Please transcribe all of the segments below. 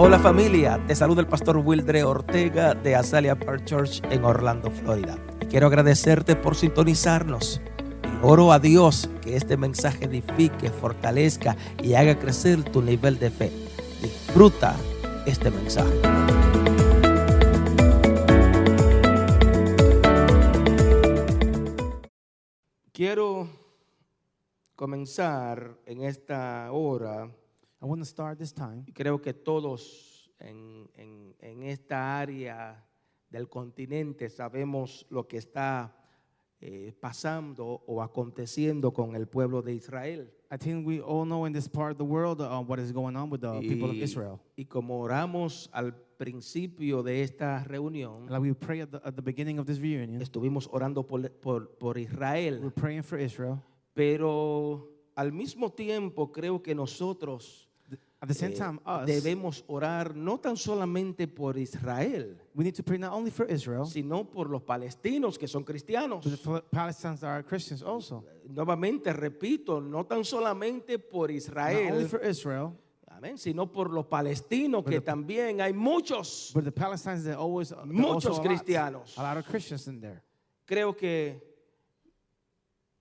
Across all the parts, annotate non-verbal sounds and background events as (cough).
Hola familia, te saluda el pastor Wildre Ortega de Azalea Park Church en Orlando, Florida. Y quiero agradecerte por sintonizarnos. Y oro a Dios que este mensaje edifique, fortalezca y haga crecer tu nivel de fe. Disfruta este mensaje. Quiero comenzar en esta hora I want to start this time. y creo que todos en, en- en esta área del continente sabemos lo que está eh, pasando o aconteciendo con el pueblo de Israel. I think we all know in this part of the world uh, what is going on with the people of Y- Israel. y como oramos al principio de esta reunión, Like we pray at the, at the beginning of this reunion, estuvimos orando por, por- por we're Israel, praying for Israel. pero al mismo tiempo creo que nosotros At the same eh, time, us, debemos orar no tan solamente por Israel, we need to pray not only for Israel, sino por los palestinos que son cristianos. but for Palestinians are Christians also. Nuevamente repito, no tan solamente por Not only Israel, for Israel, amén, sino por los palestinos que But the- también hay muchos. but the Palestinians that always Muchos also a lot- cristianos. A lot of Christians in there. Creo que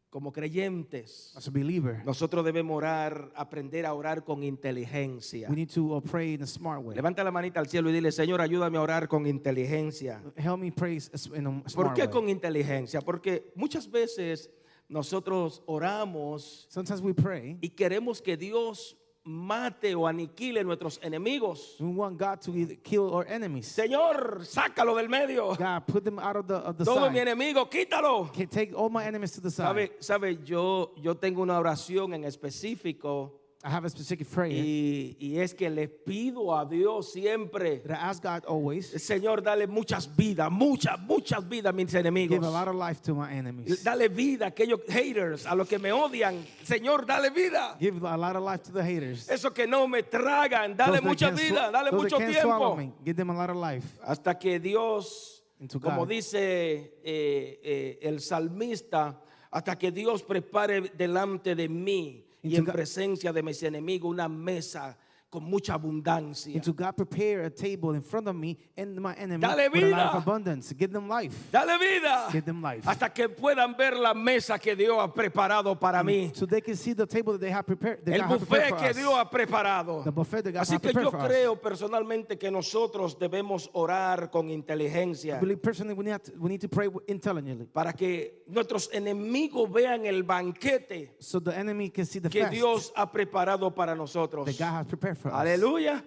como creyentes As a believer, nosotros debemos orar, aprender a orar con inteligencia. we need to uh, pray in a smart way. Levanta la manita al cielo y dile, Señor, ayúdame a orar con inteligencia. Help me pray s- in a ¿Por smart qué way. con inteligencia? Porque muchas veces nosotros oramos Sometimes we pray, y queremos que Dios mate o aniquile nuestros enemigos. we want God to either kill our enemies. Señor, sácalo del medio. God, put them out of the, of the Todo mi side. enemigo, quítalo. Can take all my enemies to the side. Sabe, sabe, yo, yo tengo una oración en específico I have a specific prayer y, y es que le pido a Dios siempre, that I ask God always Señor, dale muchas vidas, muchas, muchas vidas a mis enemigos. give a lot of life to my enemies. Dale vida a aquellos haters, a los que me odian. Señor, dale vida. Give a lot of life to the haters. Eso que no me tragan, dale mucha vida, dale mucho tiempo. me, Give them a lot of life. Hasta que Dios, como God. dice eh, eh, el salmista, hasta que Dios prepare delante de mí y en presencia de mis enemigos una mesa con mucha abundancia. And to God prepare a table in front of me and my enemy Dale with a vida. of abundance. Give them life. Dale vida. Give them life. Hasta que puedan ver la mesa que Dios ha preparado para mí. So they can see the table that they have prepared. That El God buffet que. Dios ha preparado. The buffet that God Así que yo creo personalmente que nosotros debemos orar con I inteligencia believe personally we need, to, we need to pray intelligently para que nuestros enemigos vean el banquete so the enemy can see the que fast Dios ha preparado para nosotros. that God has prepared Aleluya.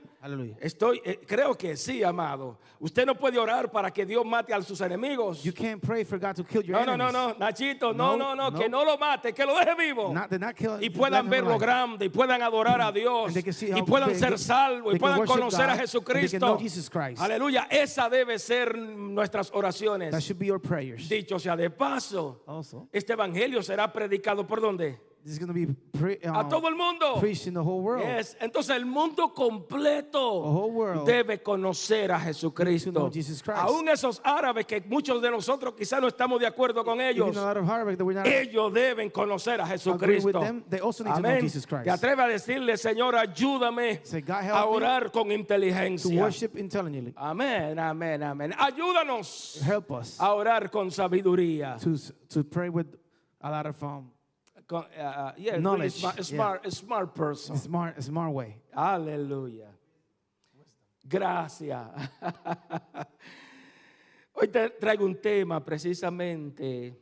Estoy, eh, creo que sí, amado. Usted no puede orar para que Dios mate a sus enemigos. You can't pray for God to kill your No, no, enemies. no, no, Nachito, no, no, No, no, que no. lo mate, que lo deje vivo. Not, they're not kill, y let puedan ver lo alive. grande y puedan adorar a Dios And they can see y how puedan big- ser salvos y they can puedan worship conocer a God, and they Jesucristo. can know Jesus Christ. Aleluya, esa debe ser nuestras That oraciones. should be your prayers. Dicho sea de paso, Also, este evangelio será predicado por dónde? This is going to be pre, A um, todo el mundo. in the whole world. Yes. Entonces el mundo completo The whole world debe conocer a to Jesucristo. know Jesus Christ. Aún esos árabes que muchos de nosotros quizás no estamos de acuerdo con ellos, a ellos deben conocer a Jesucristo. them, Amén. Jesus Christ. Te atreve a decirle, Señor, ayúdame Say, God, help a me orar con to inteligencia. Amén, amén, amén. Ayúdanos Help us a orar con sabiduría. to, to pray with a lot of um, Con, uh, uh, yeah, really Knowledge, smart, yeah. smart, smart person. smart, smart way. Aleluya. Gracias. (laughs) Hoy te traigo un tema precisamente.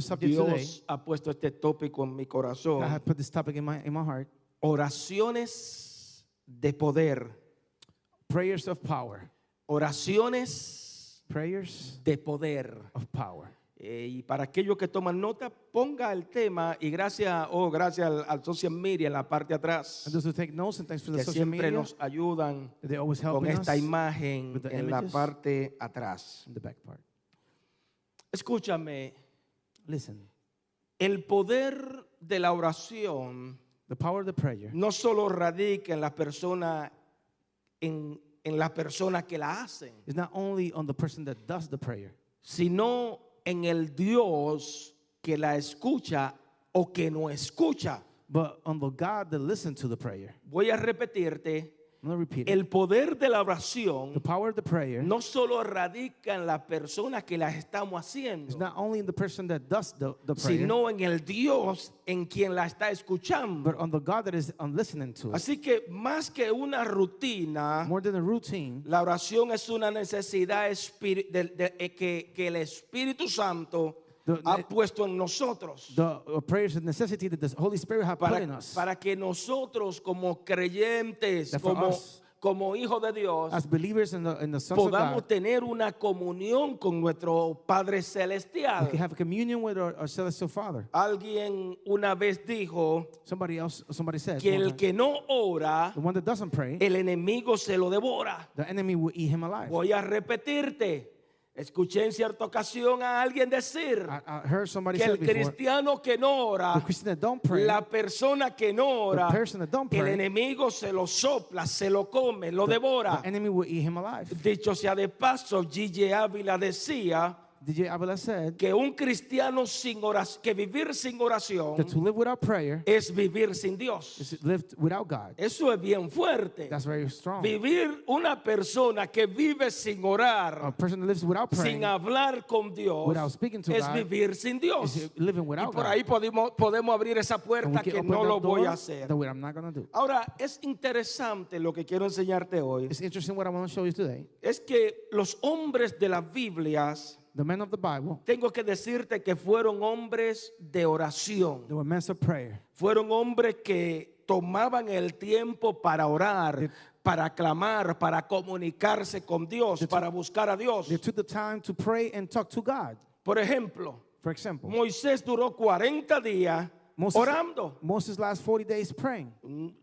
Subject today. Dios ha puesto este tópico en mi corazón. I have put this topic in my, in my heart. Oraciones de poder. Prayers of power. Oraciones Prayers de poder. of power. Eh, y para aquellos que toman nota, ponga el tema y gracias, oh, gracias al, al social media en la parte de atrás, notes que social siempre media, nos ayudan con esta imagen en la parte atrás. in the back part. Escúchame, Listen, el poder de la oración the power of the prayer no solo radica en la persona, en, en la persona que la hacen, is not only on the person that does the prayer, sino en el Dios que la escucha o que no escucha. but on the God that listens to the prayer. Voy a repetirte, El poder de la oración The power of the prayer no solo radica en la persona que la estamos haciendo, not only in the person that does the, the prayer, sino en el Dios en quien la está escuchando. but on the God that is on listening to it. Así que más que una rutina, More than a routine, la oración es una necesidad espiri- de- de- eh, que, que el Espíritu Santo The- ha puesto en nosotros. the uh, prayer is a necessity that the Holy Spirit has put in Para, us. para que nosotros como creyentes, That como, us, como hijos de Dios, As believers in the, in podamos God, tener una comunión con nuestro Padre we Celestial. can have communion with our, our celestial Father. Alguien una vez dijo Somebody else, somebody said, que el que no ora, the one that doesn't pray, el enemigo se lo devora. the enemy will eat him alive. Voy a repetirte. Escuché en cierta ocasión a alguien decir I, I heard que el before, cristiano que no ora, the pray, la persona que no ora, The don't el pray, enemigo se lo sopla, se lo come, lo the devora. enemy will eat him alive. Dicho sea de paso, Gigi Ávila decía DJ Avila said que un cristiano sin oración, que vivir sin oración that to live without prayer es vivir sin Dios. is live without God. Eso es bien fuerte. That's very strong. Vivir una persona que vive sin A orar, person that lives without praying sin hablar con Dios, Without speaking to es God, vivir sin Dios. is living Y without por God. ahí podemos, podemos abrir esa puerta que no lo voy a hacer. I'm not do. Ahora, es interesante lo que quiero enseñarte hoy. It's interesting what I want to show you today. Es que los hombres de las Biblias, The men of the Bible, tengo que decirte que fueron hombres de oración. they were men of prayer. Fueron hombres que tomaban el tiempo para orar, para clamar, para comunicarse con Dios, para buscar a Dios. They took the time to pray and talk to God. Por ejemplo, For example, Moisés duró 40 días Moses, orando. Moses last 40 days praying.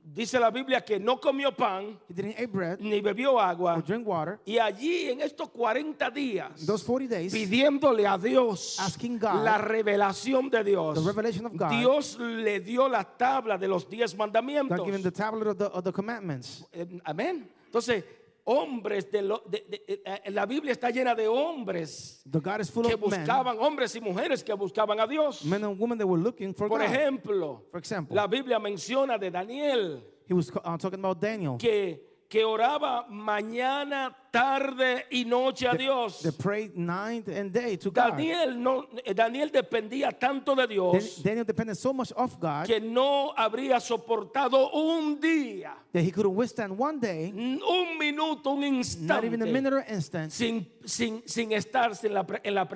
Dice la Biblia que no comió pan He didn't eat bread ni bebió agua. or drink water. Y allí en estos 40 días, Those 40 days, pidiéndole a Dios Asking God, la revelación de Dios. the revelation of God, Dios le dio la tabla de los diez God mandamientos. given the tablet of the, of the commandments. Eh, Amén. Entonces, hombres de, lo- de- de- eh, eh, la Biblia está llena de hombres que buscaban, hombres y mujeres que buscaban a Dios. men and women that were looking for Por God. ejemplo, For example, la Biblia menciona de Daniel he was uh, talking about Daniel. que, que oraba mañana, tarde y noche a Dios. They prayed night and day to God. Daniel, no, eh, Daniel dependía tanto de Dios Daniel depended so much of God que no habría soportado un día, that he couldn't withstand one day, un minuto, un not even a instante minute or instant, sin, sin, sin estar sin la, en la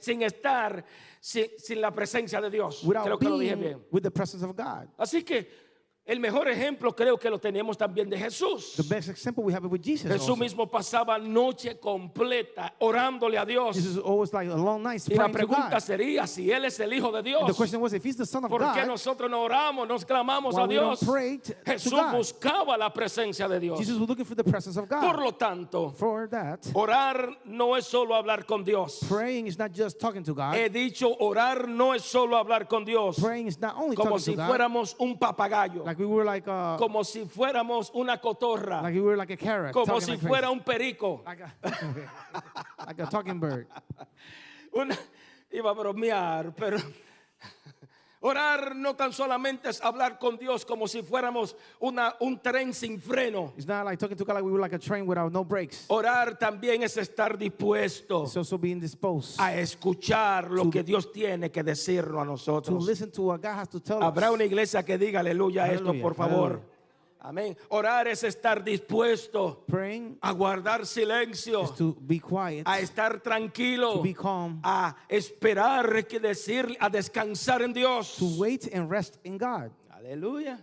sin estar sin, sin la presencia de Dios. without Creo que lo dije bien. with the presence of God. Así que el mejor ejemplo creo que lo tenemos también de Jesús. The best example we have it with Jesus. Jesús also. mismo pasaba noche completa orándole a Dios. Jesus is always like a long night Y la pregunta sería si él es el hijo de And the Dios. question was, if he's the son of ¿Por qué God, nosotros no oramos, nos clamamos a Dios? to- Jesús buscaba la presencia de Dios. Jesus was looking for the presence of Por God. lo tanto, For that, orar no es solo hablar con Dios. praying is not just talking to God. He dicho, orar no es solo hablar con Dios. Praying is not only Como talking si to God, fuéramos un papagayo. like we were like a, Como si fuéramos una cotorra. like we were like a carrot, Como si like fuera crazy. un perico. like a, (laughs) like a talking bird. (laughs) Una- iba a bromear, pero orar no tan solamente es hablar con Dios como si fuéramos una, un tren sin freno. It's not like talking to God like we were like a train without no brakes. Orar también es estar dispuesto It's also being disposed a escuchar lo que Dios tiene que decirnos a to nosotros. listen to what God has to tell Habrá us. una iglesia que diga aleluya a esto, por favor. Amén. Orar es estar dispuesto Praying a guardar silencio, to be quiet, a estar tranquilo, to be calm, a esperar, que decir, a descansar en Dios. to wait and rest in God. Aleluya.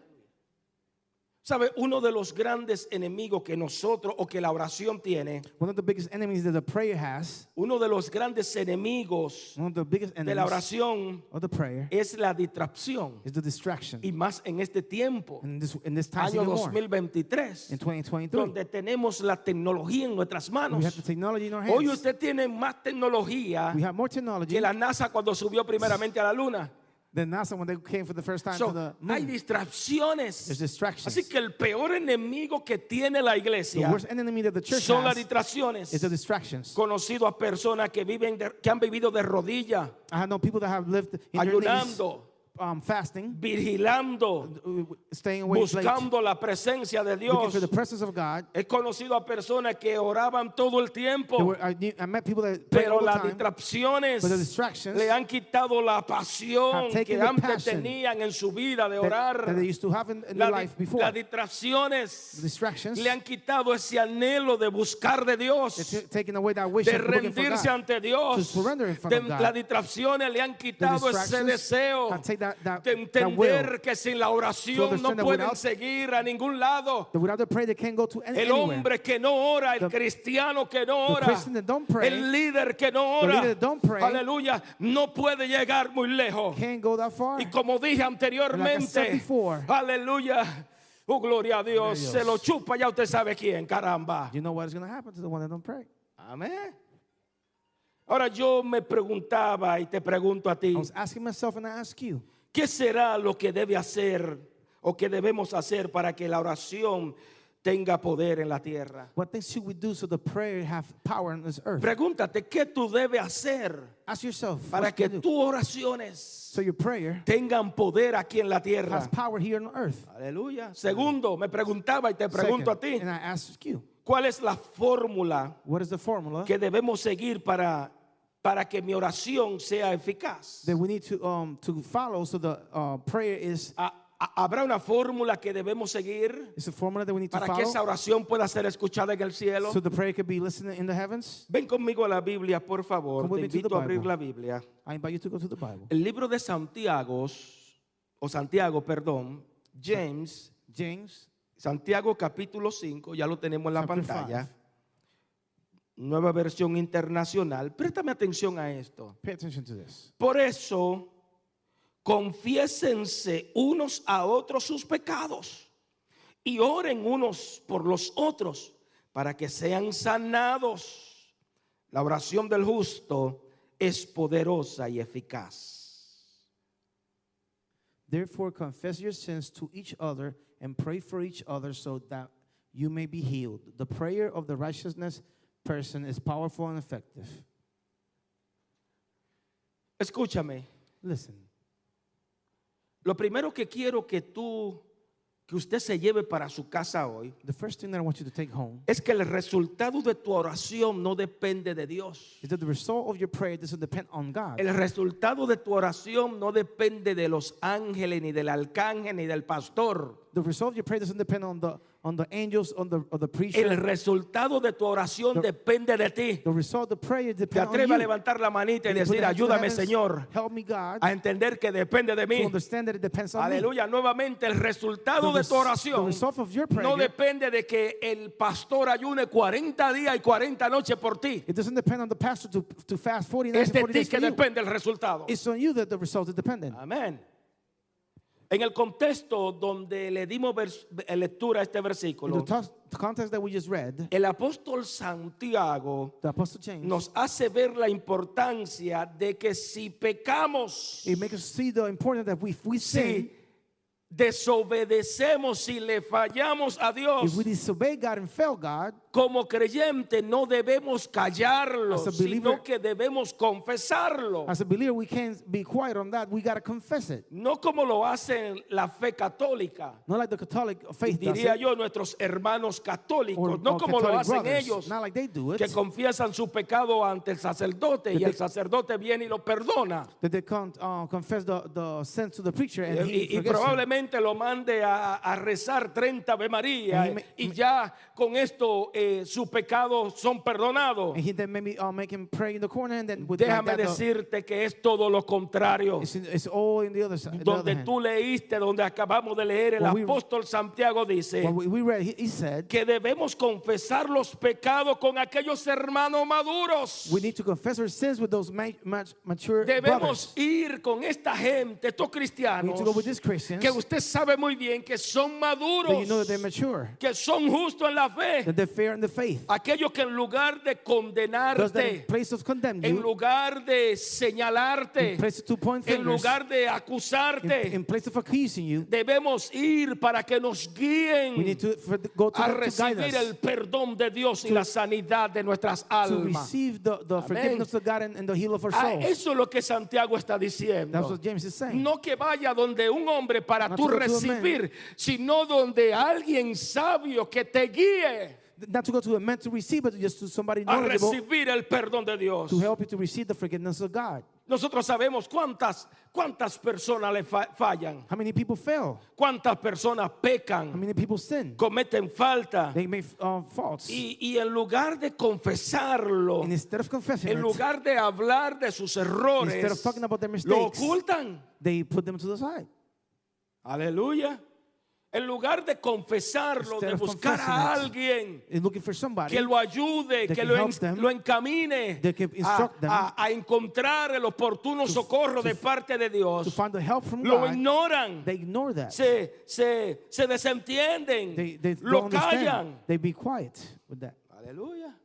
¿Sabe? Uno de los grandes enemigos que nosotros o que la oración tiene, One of the biggest enemies that the prayer has, uno de los grandes enemigos one of the biggest de la enemies oración of the prayer es la distracción. is the distraction. Y más en este tiempo, In this, in this time, año even more, 2023, in 2023, donde tenemos la tecnología en nuestras we manos. have the technology in our Hoy hands. usted tiene más tecnología We have more technology que la NASA cuando subió primeramente a la luna. Than NASA when they came for the first time So, to the hay moon. distracciones. There's distractions. Así que el peor enemigo que tiene la iglesia son las distracciones. is the distractions. Conocido a personas que viven de- que han vivido de rodilla, ayunando, um, fasting, vigilando, late, buscando la presencia de Dios. for the presence of God. He conocido a personas que oraban todo el tiempo, were- I, knew- I met people that prayed pero las time, distracciones le han quitado la pasión que antes tenían en su vida de orar. that they used to have in, in La their di- life before. las distracciones le han quitado ese anhelo de buscar de Dios, away that wish de rendirse God. ante Dios. De- las distracciones le han quitado ese deseo that, that, de that will. entender que sin la oración no pueden without- seguir a ningún lado. Prayer, they can't go to any, El anywhere. hombre que no ora, el The- cristiano que no ora, pray, el líder que no ora, pray, aleluya, no puede llegar muy lejos. Y como dije And like anteriormente, before, aleluya, oh gloria a Dios, Dios. se lo chupa ya usted sabe quién, caramba. You know what is going to happen to the one that don't pray. Amén. Ahora yo me preguntaba y te pregunto a ti, I was asking myself and I ask you, ¿qué será lo que debe hacer o que debemos hacer para que la oración tenga poder en la tierra? what things should we do so the prayer have power on this earth? Pregúntate, ¿qué tú debes hacer Ask yourself, para que tus oraciones so your prayer tengan poder aquí en la tierra? has power here on earth. Aleluya. Segundo, me preguntaba y te pregunto a ti, Second, and I ask you, ¿cuál es la fórmula what is the formula que debemos seguir para, para que mi oración sea eficaz? that we need to um to follow so the uh, prayer is Ha- ha- ¿Habrá una fórmula que debemos seguir is a formula that we need to para que esa follow oración pueda ser escuchada en el cielo? so the prayer can be listened in the heavens? Ven conmigo a la Biblia, por favor. Come with Te me to the invito a abrir Bible. la Biblia. I invite you to go to the Bible. El libro de Santiago, o Santiago, perdón, James, James Santiago capítulo 5, ya lo tenemos en la Chapter pantalla. Nueva versión internacional. Préstame atención a esto. Pay attention to this. Por eso, confiésense unos a otros sus pecados y oren unos por los otros para que sean sanados. La oración del justo es poderosa y eficaz. Therefore, confess your sins to each other and pray for each other so that you may be healed. The prayer of the righteousness person is powerful and effective. Escúchame, Listen, lo primero que quiero que tú, que usted se lleve para su casa hoy, the first thing that I want you to take home es que el resultado de tu oración no depende de Dios. is that the result of your prayer doesn't depend on God. El resultado de tu oración no depende de los ángeles, ni del arcángel, ni del pastor. The result of your prayer doesn't depend on the on the angels, on the on the preacher. El resultado de tu oración depende de ti. the result of the prayer Te depends on atreve a levantar la manita y decir, ayúdame? Señor, Help me, God, a entender que depende de to mí. understand that it depends on me. Aleluya, nuevamente el resultado The de tu oración prayer no depende de que el pastor ayune 40 días y 40 noches por ti. It doesn't depend on the pastor to, to fast 40 nights Es de 40 ti days que depende el resultado. It's on you that the result is dependent. Amén. En el contexto donde le dimos eh, lectura a este In the versículo, tos- context that we just read, el apóstol Santiago the Apostle James, nos hace ver la importancia de que si pecamos, it makes us see the importance that we, if we sin, si desobedecemos, si le fallamos a Dios, if we disobey God and fail God, como creyente no debemos callarlo, As a sino believer- que debemos confesarlo. as a believer, we can't be quiet on that. We got to confess it. No como lo hace la fe católica. Not like the Catholic faith diría yo nuestros hermanos católicos, or, no or como lo hacen brothers. ellos, Not like they do it. que confiesan su pecado ante el sacerdote y el sacerdote viene y lo perdona. that they can't uh, confess the, the sins to the preacher and he Y, y forgives lo mande a, a rezar 30 Ave María y ya con esto eh, sus pecados son perdonados. And he then maybe make him pray in the corner and then with like Déjame decirte que es todo lo contrario. it's, in- it's all in the other side. Donde tú leíste, donde acabamos de leer, el apóstol Santiago dice we, read, he, he said, que debemos confesar los pecados con aquellos hermanos maduros. we need to confess our sins with those ma- ma- mature Debemos brothers. ir con esta gente, estos We cristianos, need to go with these Christians que usted sabe muy bien que son maduros, you know mature, que son justos en la fe. in. Aquellos que en lugar de in condenarte, place of condemn en you, lugar de in señalarte, point en fingers, lugar de in, acusarte, in place of accusing you, debemos ir para que nos we guíen to to, a recibir el perdón de Dios y la sanidad de nuestras almas. Ah, eso es lo que Santiago está That's diciendo. what James is saying. No que vaya donde un hombre para tú recibir, sino donde alguien sabio que te guíe Not to go to a man to receive, but just to somebody a recibir el perdón de Dios. to help you to receive the forgiveness of God. Nosotros sabemos cuántas cuántas personas le fa- fallan, How many people fail? cuántas personas How pecan, many people sin? cometen falta They make uh, faults. y, y en lugar de confesarlo, And instead of confessing en lugar de hablar de sus instead of errores, talking about their lo mistakes, ocultan. they put them to the side. Aleluya. En lugar de confesarlo, Instead de buscar a alguien somebody que lo ayude, que lo, help en- them, lo encamine a, encontrar el oportuno socorro de parte de to Dios. find the help from Lo God. ignoran, They ignore that. se, se, se desentienden, They, they lo callan. They be quiet with that. Aleluya.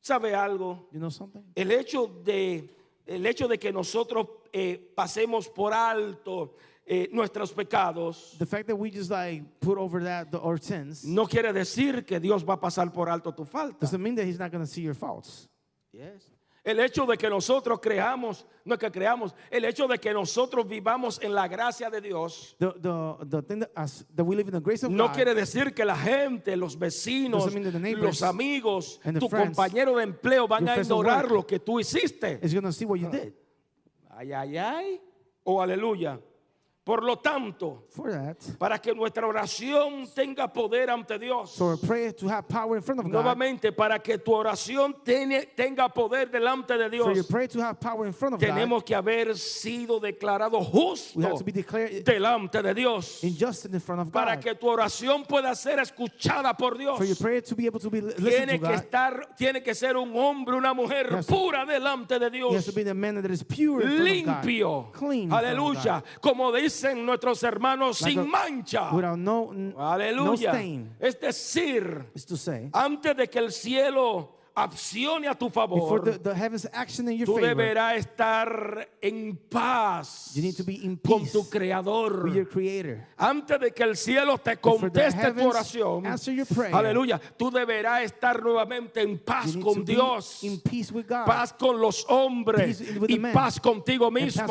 ¿Sabe algo? You know something? El hecho de, el hecho de que nosotros eh, pasemos por alto eh, nuestros pecados The fact that we just like put over that the, our sins no quiere decir que Dios va a pasar por alto tu falta. doesn't mean that He's not going to see your faults. El hecho de que nosotros creamos, no es que creamos, el hecho de que nosotros vivamos en la gracia de Dios, The, the, the thing that, as, that we live in the grace of no God quiere decir que la gente, los vecinos, Doesn't mean that the neighbors los amigos, and the tu friends, compañero de empleo van your a friends at ignorar work, lo que tú hiciste. is going to see what you did. Ay, ay, ay. O aleluya. Por lo tanto, that, para que nuestra oración tenga poder ante Dios. so to have power in front of God. Nuevamente, para que tu oración tiene- tenga poder delante de Dios, God. tenemos que haber sido declarado justo We have to be declared delante de Dios. injustice in front of Para que tu oración pueda ser escuchada por Dios. Be to be Tiene to que estar, tiene que ser un hombre, una mujer pura delante de Dios. Limpio. Aleluya. Como dicen nuestros hermanos, Like sin mancha. Without no, Aleluya. stain. Es decir, Is to say, antes de que el cielo accione a tu favor, the, the tú favor, deberás estar en paz you need to be in con tu creador. Antes de que el cielo te conteste tu oración, prayer, aleluya, tú deberás estar nuevamente en paz con Dios, God. paz con los hombres y paz contigo mismo.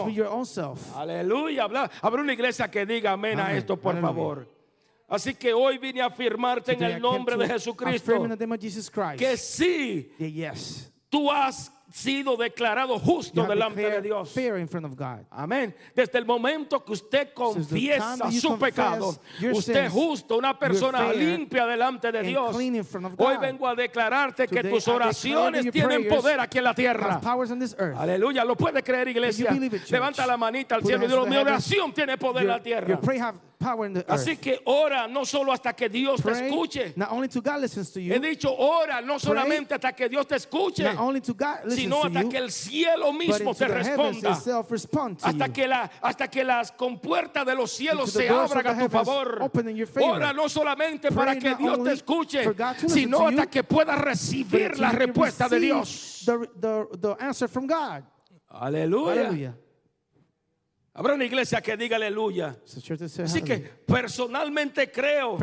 Aleluya. Habla- Habrá una iglesia que diga amén a esto, por favor. Así que hoy vine a afirmarte en el nombre de Jesucristo que sí, tú has sido declarado justo delante de Dios. Amén. Desde el momento que usted confiesa su pecado, usted sins, justo, una persona limpia delante de Dios. Hoy vengo a declararte que tus oraciones tienen poder aquí en la tierra. Aleluya, lo puede creer iglesia. Levanta la manita al cielo y mi oración tiene poder en la tierra. Power in the Así earth. que ora no solo hasta que Dios te Pray, escuche. not only to God listens to you, He dicho ora no solamente hasta que Dios te escuche, not only to God listens sino to hasta you, que el cielo mismo te responda. to Hasta you. que, la, hasta que las compuertas de los cielos se abran a tu favor. Ora no solamente Pray para que Dios te escuche, to sino to hasta que puedas recibir la respuesta de Dios. The, the, the answer from God. Aleluya. Hallelujah. Habrá una iglesia que diga aleluya. Así que personalmente creo,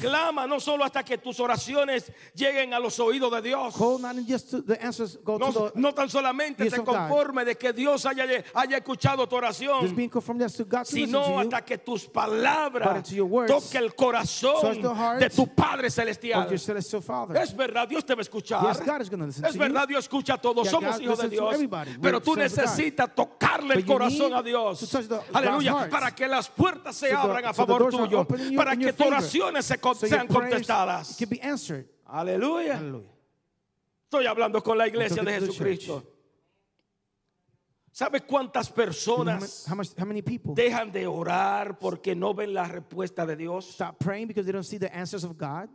clama no solo hasta que tus oraciones lleguen a los oídos de Dios. No, tan solamente te conforme de que Dios haya, haya escuchado tu oración, sino hasta que tus palabras into your words, toque el corazón de tu Padre celestial. Es verdad, Dios te va a escuchar. Es verdad, Dios escucha a todos. Somos hijos de Dios. Pero tú necesitas tocarle el corazón a Dios. The- Aleluya. Para que las puertas se abran a favor tuyo. Para que tus oraciones sean contestadas. Aleluya. Estoy hablando con la iglesia de Jesucristo. ¿Sabes cuántas How, personas much, how many people dejan de orar porque no ven la respuesta de Dios? stop praying because they don't see the answers of God?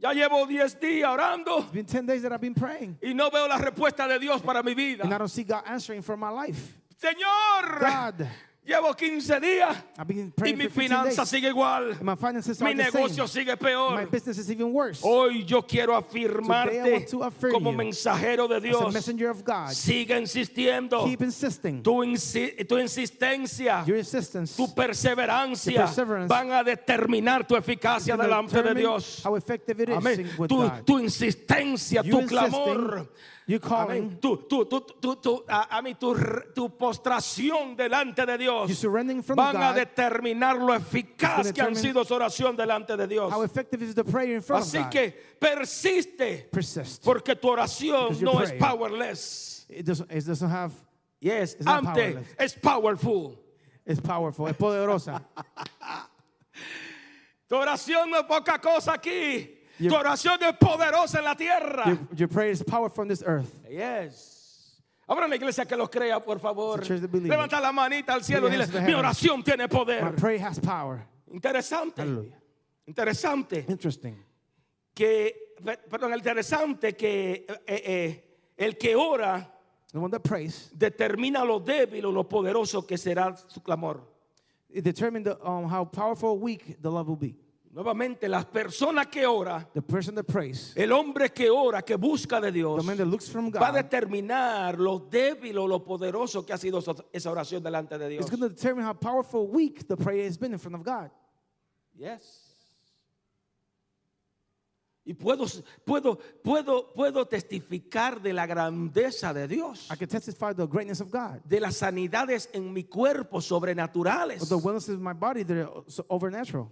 Ya llevo 10 días orando It's been 10 days that I've been praying y no veo la respuesta de Dios para mi vida. and I don't see God answering for my life. Señor, God, Llevo 15 días I've been y mi for 15 finanza days. sigue igual. My finances Mi negocio same. sigue peor. My is even worse. Hoy yo quiero afirmarte como mensajero de Dios. of God, Sigue insistiendo. keep insisting. Tu, insi- tu insistencia, Your insistence tu perseverancia van a determinar tu eficacia delante de Dios. how effective it is Amén. Tu, tu insistencia, You tu clamor. You calling. Tu, tu, tu, tu, tu- a, mí, tu, tu postración delante de Dios you surrendering from van a determinar lo eficaz que han sido su oración delante de Dios. How effective is the prayer in front Así of God? que persiste, Persist. porque tu oración no es powerless. It doesn't, it doesn't have, Yes, It's not powerless. es powerful. it's powerful, es poderosa. (laughs) Tu oración no es poca cosa aquí. Your- tu oración es poderosa en la tierra. your, your prayer is powerful on this earth. Yes. Ahora la iglesia que los crea, por favor. Levanta la manita al cielo y dile, mi oración tiene My poder. prayer has power. Interesante. Hallelujah. Interesante. Interesting. Que, per- perdón, interesante que eh, eh, el que ora The one that prays, determina lo débil o lo poderoso que será su clamor. it determines the, um, how powerful or weak the love will be. Nuevamente, las personas que ora, The person that prays, el hombre que ora, que busca de Dios, the man that looks from va a God, determinar lo débil o lo poderoso que ha sido esa- oración delante de Dios. it's going to determine how powerful weak the prayer has been in front of God. Yes. Y puedo, puedo, puedo, puedo testificar de la grandeza de Dios, I can testify the greatness of God, de las sanidades en mi cuerpo sobrenaturales. of the wellness of my body that are so overnatural.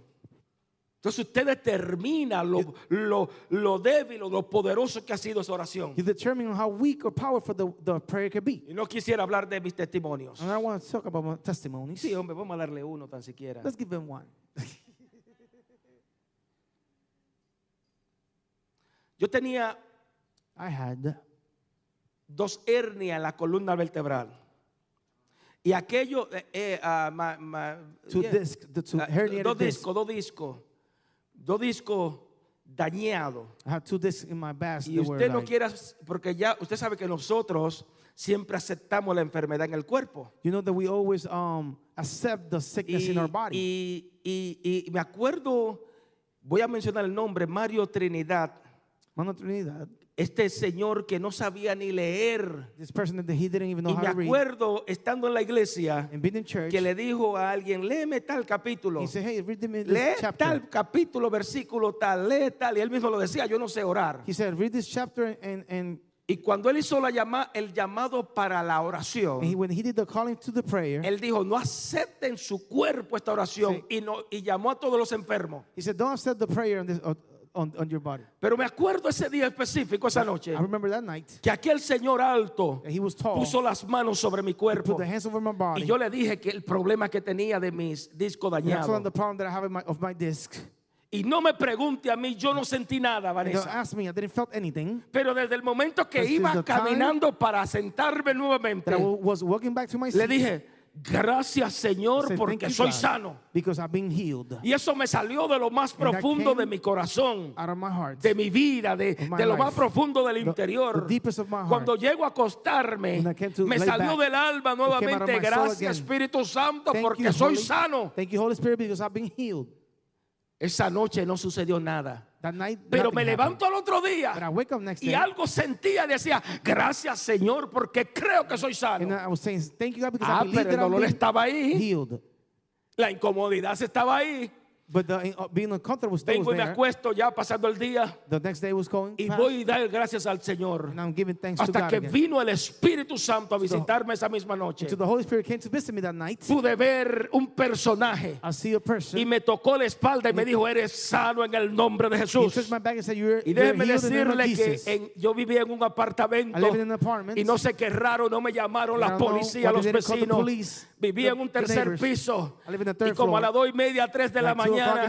Entonces usted determina lo, lo, lo débil o lo poderoso que ha sido esa oración. You determine how weak or powerful the, the prayer can be. Y no quisiera hablar de mis testimonios. And I want to talk about my testimonies. Sí, hombre, vamos a darle uno tan siquiera. Let's give them one. (laughs) Yo tenía I had dos hernias en la columna vertebral. Y aquello, eh, eh, ma- ma- two yeah. discs, the two herniated dos discos, dos discos, dos discos dañados. I had two discs in my back. Y that were usted no like- quiera, porque ya usted sabe que nosotros siempre aceptamos la enfermedad en el cuerpo. You know that we always um, accept the sickness Y, in our body. y- y- y me acuerdo, voy a mencionar el nombre, Mario Trinidad, Mano Trinidad, este señor que no sabía ni leer. this person that he didn't even know Y how me to read. acuerdo estando en la iglesia And being in church, que le dijo a alguien, léeme tal capítulo. he said, hey, read this Lee chapter. tal capítulo, versículo tal, lee tal. Y él mismo lo decía, yo no sé orar. He said, read this chapter and, and, Y cuando él hizo la llama, el llamado para la and he, oración, when he did the calling to the prayer, él dijo, no acepten su cuerpo esta oración. Y, no, y llamó a todos los enfermos. he said, don't accept the prayer on, this, on, on, your body. Pero me acuerdo ese día específico, esa noche, I remember that night que aquel señor alto he was tall, puso las manos sobre mi put cuerpo. the hands over my body. Y yo le dije que el problema que tenía de mis discos and I told him dañados. the problem that I have in my, of my disc. Y no me pregunte a mí, yo no sentí nada, And don't Vanessa. ask me, I didn't felt anything. Pero desde el momento que iba the time caminando para sentarme nuevamente, That I wa- was walking back to my le seat. dije, gracias Señor said, porque "Thank you, soy God, sano. Because I've been healed Y eso me salió de lo más profundo de mi corazón, out of my heart. de mi vida, de, de lo más profundo del The- interior. the of my heart. Cuando llego a acostarme, When I came to me salió back, del alma nuevamente, gracias. Espíritu Santo Thank porque you, soy Holy- sano. Thank you, Holy Spirit, because I've been healed. Esa noche no sucedió nada. That night, Pero me happened. levanto al otro But I día wake up next y day algo sentía y decía, gracias Señor porque creo que soy sano. I was saying, thank you, God, because Ah, I pero el dolor estaba ahí, healed. la incomodidad estaba ahí. But the, uh, being uncomfortable still Vengo was y me there. acuesto ya pasando el día The next day was going y past, voy a dar gracias al Señor. and I'm giving thanks to Hasta God que again. vino el Espíritu Santo a visitarme esa misma noche. The Holy Spirit came to visit me that night. Pude ver un personaje I see a person. y me tocó la espalda y me dijo, eres sano en el nombre de He Jesús. touched my back and said, you're, Y you're déjeme healed in decirle que en- yo vivía en un apartamento I live in an apartment. y no sé qué raro, no me llamaron la policía, los vecinos. Vivía en un tercer piso y como a las dos y media, tres de la mañana,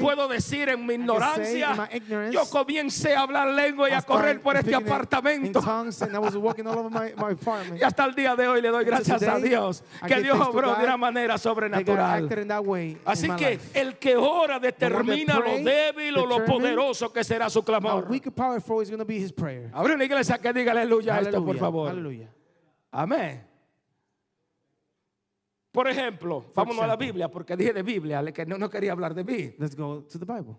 puedo decir en mi ignorancia, yo comencé a hablar lengua y a correr por este apartamento. Y hasta el día de hoy le doy gracias a Dios que Dios obró de una manera sobrenatural. Así que el que ora determina lo débil o lo poderoso que será su clamor. Abre una iglesia que diga aleluya a esto, por favor. Amén. Por ejemplo, vámonos a la Biblia, porque dije de Biblia, que no, no quería hablar de mí. Let's go to the Bible.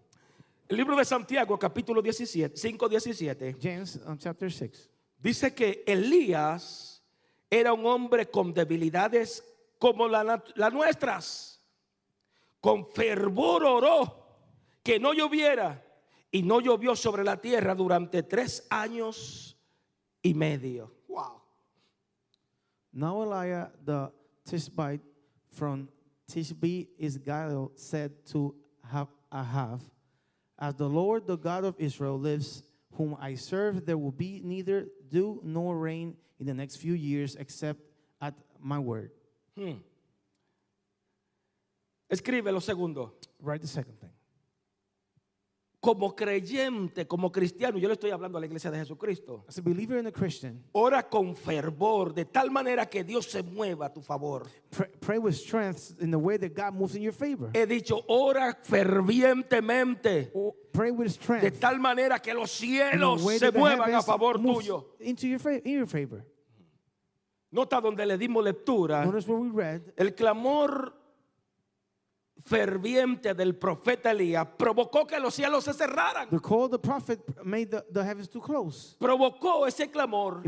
El libro de Santiago, capítulo 17, 5, 17, James um, chapter 6. dice que Elías era un hombre con debilidades como la las nuestras. Con fervor oró que no lloviera y no llovió sobre la tierra durante tres años y medio. Wow. Now Eliah the Tishbite from Tishbe Isgael said to Ha- Ahav, As the Lord the God of Israel lives, whom I serve, there will be neither dew nor rain in the next few years except at my word. Hmm. Escribe lo segundo. Write the second thing. Como creyente, como cristiano, yo le estoy hablando a la iglesia de Jesucristo. As a believer and a Christian, Ora con fervor, de tal manera que Dios se mueva a tu favor. pray, pray with strength in the way that God moves in your favor. He dicho, ora fervientemente, Or pray with de strength tal manera que los cielos se muevan a favor tuyo. into your, in your favor. Nota donde le dimos lectura, Notice where we read el clamor ferviente del profeta Elías provocó que los cielos se cerraran. The call of the prophet made the, the heavens too close. Provocó ese clamor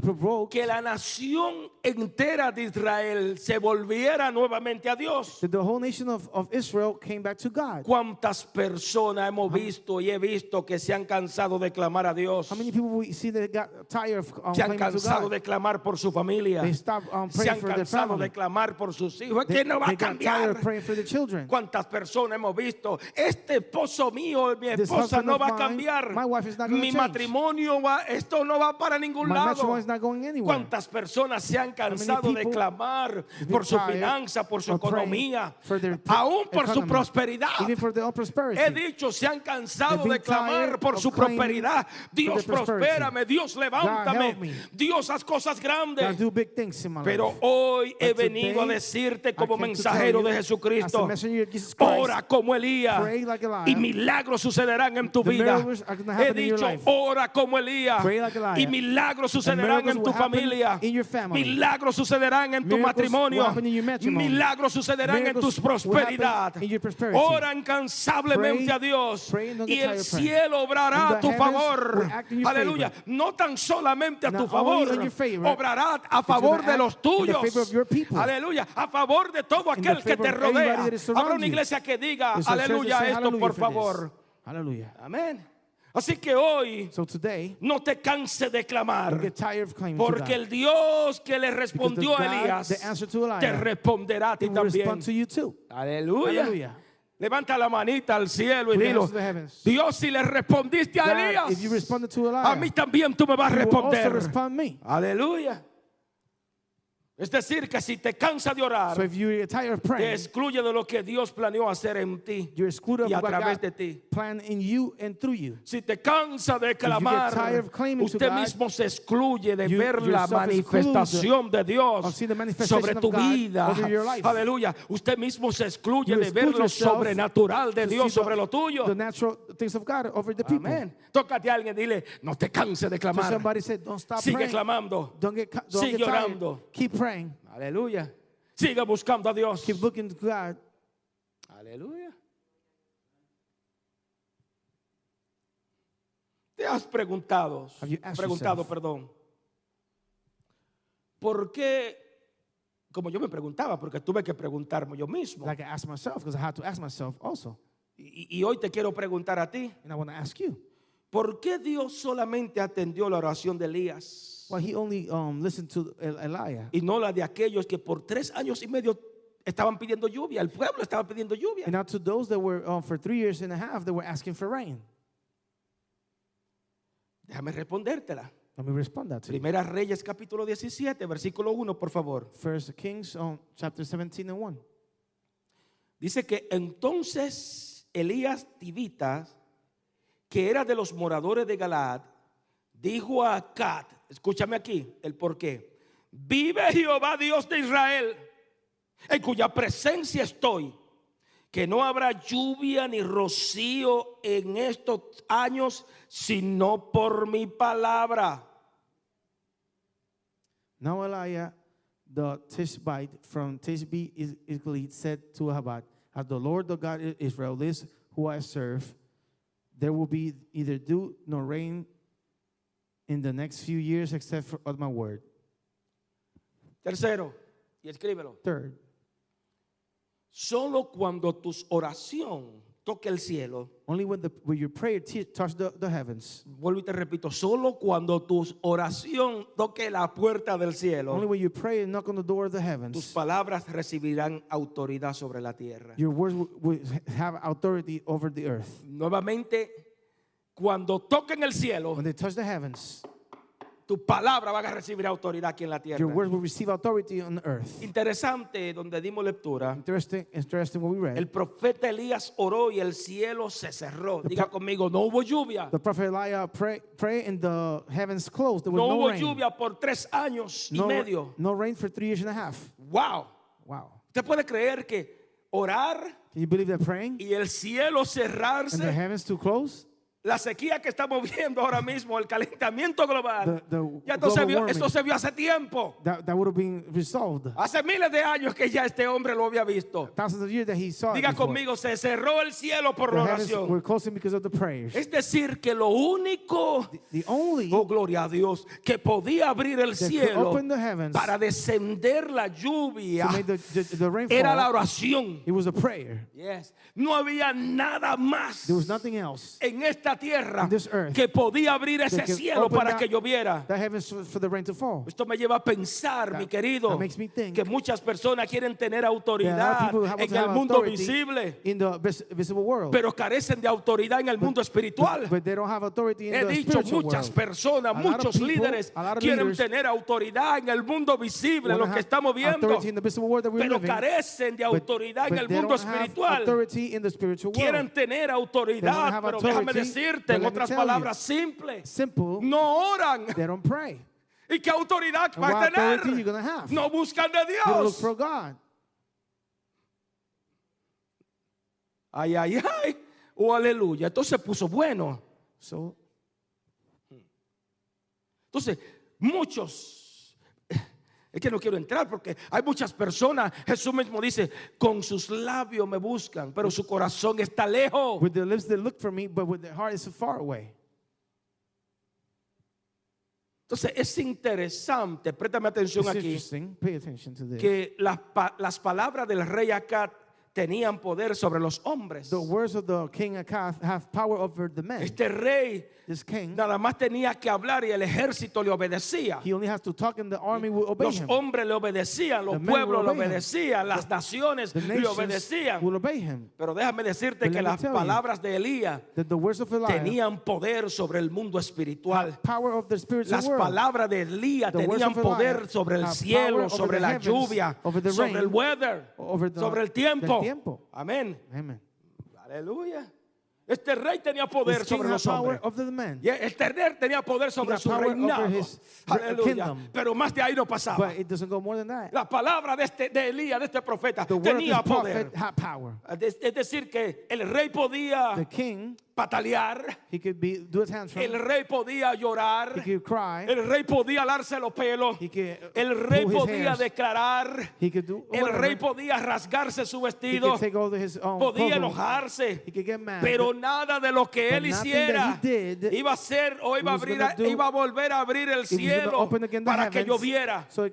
que la nación entera de Israel se volviera nuevamente a Dios. that the whole nation of, of Israel came back to God. ¿Cuántas personas hemos visto y he visto que se han cansado de clamar a Dios? How many people we see that got tired of um, Se han to cansado de clamar por su familia. They stopped um, Se han cansado de clamar por sus hijos. They, que no va a got tired of cambiar. praying for the children. ¿Cuántas personas hemos visto? Este esposo mío, mi esposa no va a cambiar. my wife is not gonna Mi matrimonio va, esto no va para ningún My lado. ¿Cuántas personas se han cansado de clamar por su finanza, por su economía, for their pro- aún por su prosperidad? He dicho, se han cansado de clamar por su prosperidad. Dios, prospérame, Dios, levántame. Dios, haz cosas grandes. do big things in my Pero hoy he venido a decirte como mensajero de Jesucristo, Jesus Christ, ora como Elías like y milagros sucederán en tu The vida. He dicho, ora como Elías like y milagros sucederán en tu familia. Milagros sucederán en tu matrimonio. Milagros sucederán en tu prosperidad. Ora incansablemente a Dios y el cielo obrará a tu favor. Aleluya. No tan solamente a tu favor, obrará a favor de los tuyos. Aleluya. A favor de todo aquel que te rodea. Habrá una you. Iglesia que diga, There's aleluya, esto por favor. Hallelujah. Amén. Así que hoy So today, no te canse de clamar. Porque el Dios que le respondió a Elías te responderá a ti también. Aleluya. Levanta la manita al cielo y dilo. Dios si le respondiste a Elías, a mí también tú me vas a responder. Aleluya. Es decir, que si te cansa de orar, So if you're tired of te praying, excluye de lo que Dios planeó hacer en ti you're excluded y a través de ti. in you and through you. Si te cansa de clamar, usted God, mismo se excluye de you- ver la manifestación de Dios sobre tu vida. Aleluya. Usted mismo se excluye You de ver lo sobrenatural de Dios the- sobre lo tuyo. Amén. Tócate a alguien y dile, no te canses de So clamar. somebody said, don't stop Sigue praying. clamando. Don't get, don't Sigue orando. Keep praying. Aleluya. Siga buscando a Dios. Keep looking to God. Aleluya. Te has preguntado, preguntado, yourself? perdón, ¿por qué? Como yo me preguntaba, porque tuve que preguntarme yo mismo. Like I asked myself, because I had to ask myself also. Y, y hoy te quiero preguntar a ti, And I want to ask you. ¿por qué Dios solamente atendió la oración de Elías Well, he only um, listened to El- Elijah y no la de aquellos que por tres años y medio estaban pidiendo lluvia? El pueblo estaba pidiendo lluvia. and not to those that were um, for three years and a half that were asking for rain. Déjame respondértela. Let me respond that to. Primera Reyes capítulo 17, versículo 1, por favor. First Kings, um, chapter 17 and 1. Dice que entonces Elías Tibita, que era de los moradores de Galaad, dijo a Acad, escúchame aquí el por qué. Vive Jehová Dios de Israel, en cuya presencia estoy, que no habrá lluvia ni rocío en estos años, sino por mi palabra. Now Elijah the Tishbite from Tishbe is Gilead said to Ahabad, As the Lord the God of Israel lives, who I serve, there will be either dew nor rain in the next few years except for at my word. Tercero, y escríbelo. Third, Solo cuando tu oración toque el cielo, only when, the, when your prayer touch the, the heavens, vuelvo y te repito, solo cuando tu oración toque la puerta del only cielo, when you pray and knock on the door of the tus heavens, palabras recibirán autoridad sobre la tierra. your words will, will have authority over the earth. Nuevamente, cuando toquen el cielo, When they touch the heavens, tu palabra van a recibir autoridad aquí en la tierra. your words will receive authority on the earth. Interesante, donde dimos lectura, Interesting, interesting what we read. el profeta Elías oró y el cielo se cerró. Diga conmigo, no hubo lluvia. The prophet Elijah pray, pray and the heavens closed. There was No no, hubo rain. lluvia por tres años y no, medio. no rain for three years and a half. Wow. Wow. ¿Usted puede creer que orar Can you believe that praying y el cielo and the cerrarse? heavens to close? La sequía que estamos viendo ahora mismo, el calentamiento global. The- the ya esto se, vio, warming. esto se vio hace tiempo. That, that would have been resolved. Hace miles de años que ya este hombre lo había visto. Thousands of years that he saw Diga conmigo, se cerró el cielo por la oración. were closing because of the prayers. Es decir, que lo único, The only oh gloria a Dios, que podía abrir el cielo open the heavens para descender la lluvia era la oración. it was a prayer. Yes. No había nada más There was nothing else en esta tierra earth que podía abrir ese cielo para que lloviera. the heavens for, for the rain to fall. Esto me lleva a pensar, That- mi querido, que muchas personas quieren tener autoridad en el mundo visible, pero carecen de autoridad en el mundo espiritual. He dicho, muchas personas, muchos líderes quieren tener autoridad en el mundo visible, lo que estamos viendo, pero carecen de autoridad en el mundo espiritual. Quieren tener autoridad, pero déjame authority, en otras palabras simples, Simple, no oran. they don't pray. ¿Y qué autoridad va a tener? No buscan de Dios. for God. Ay, ay, ay. Oh, aleluya. Entonces se puso bueno. So Entonces, muchos, es que no quiero entrar porque hay muchas personas, Jesús mismo dice, con sus labios me buscan, pero su corazón está lejos. with their lips they look for me, but with their heart is far away. Entonces, es interesante, préstame atención It's aquí. Pay attention to this. que las, pa- las palabras del rey Acat tenían poder sobre los hombres. the words of the king Akath have power over the men. Este rey This king, nada más tenía que hablar y el ejército le obedecía. he only has to talk and the army will obey Los him. hombres le obedecían, los The pueblos le obedecían, las naciones The le nations obedecían. will obey him. Pero déjame decirte But que las palabras de Elías tenían poder sobre el mundo espiritual. power of the spiritual Las palabras de Elías tenían poder sobre el cielo, sobre la heavens, lluvia, over the sobre el weather, over the- sobre el the tiempo. tiempo. Amén. Amen. Aleluya. Este rey tenía poder sobre los hombres. Y este rey tenía poder sobre su reinado. Aleluya. Pero más de ahí no pasaba. But it doesn't go more than that. La palabra de, este, de Elías, de este profeta, tenía poder. Es decir, que el rey podía The king, patalear, he could be do a tantrum. el rey podía llorar, He could cry. el rey podía alarse los pelos, He could el rey his podía declarar, He could do el rey podía rasgarse su He vestido, could take over his own podía enojarse, He could get mad. pero nada de lo que él hiciera he did, iba a ser o iba a, abrir, do- iba a volver a abrir el He cielo para que lloviera. So.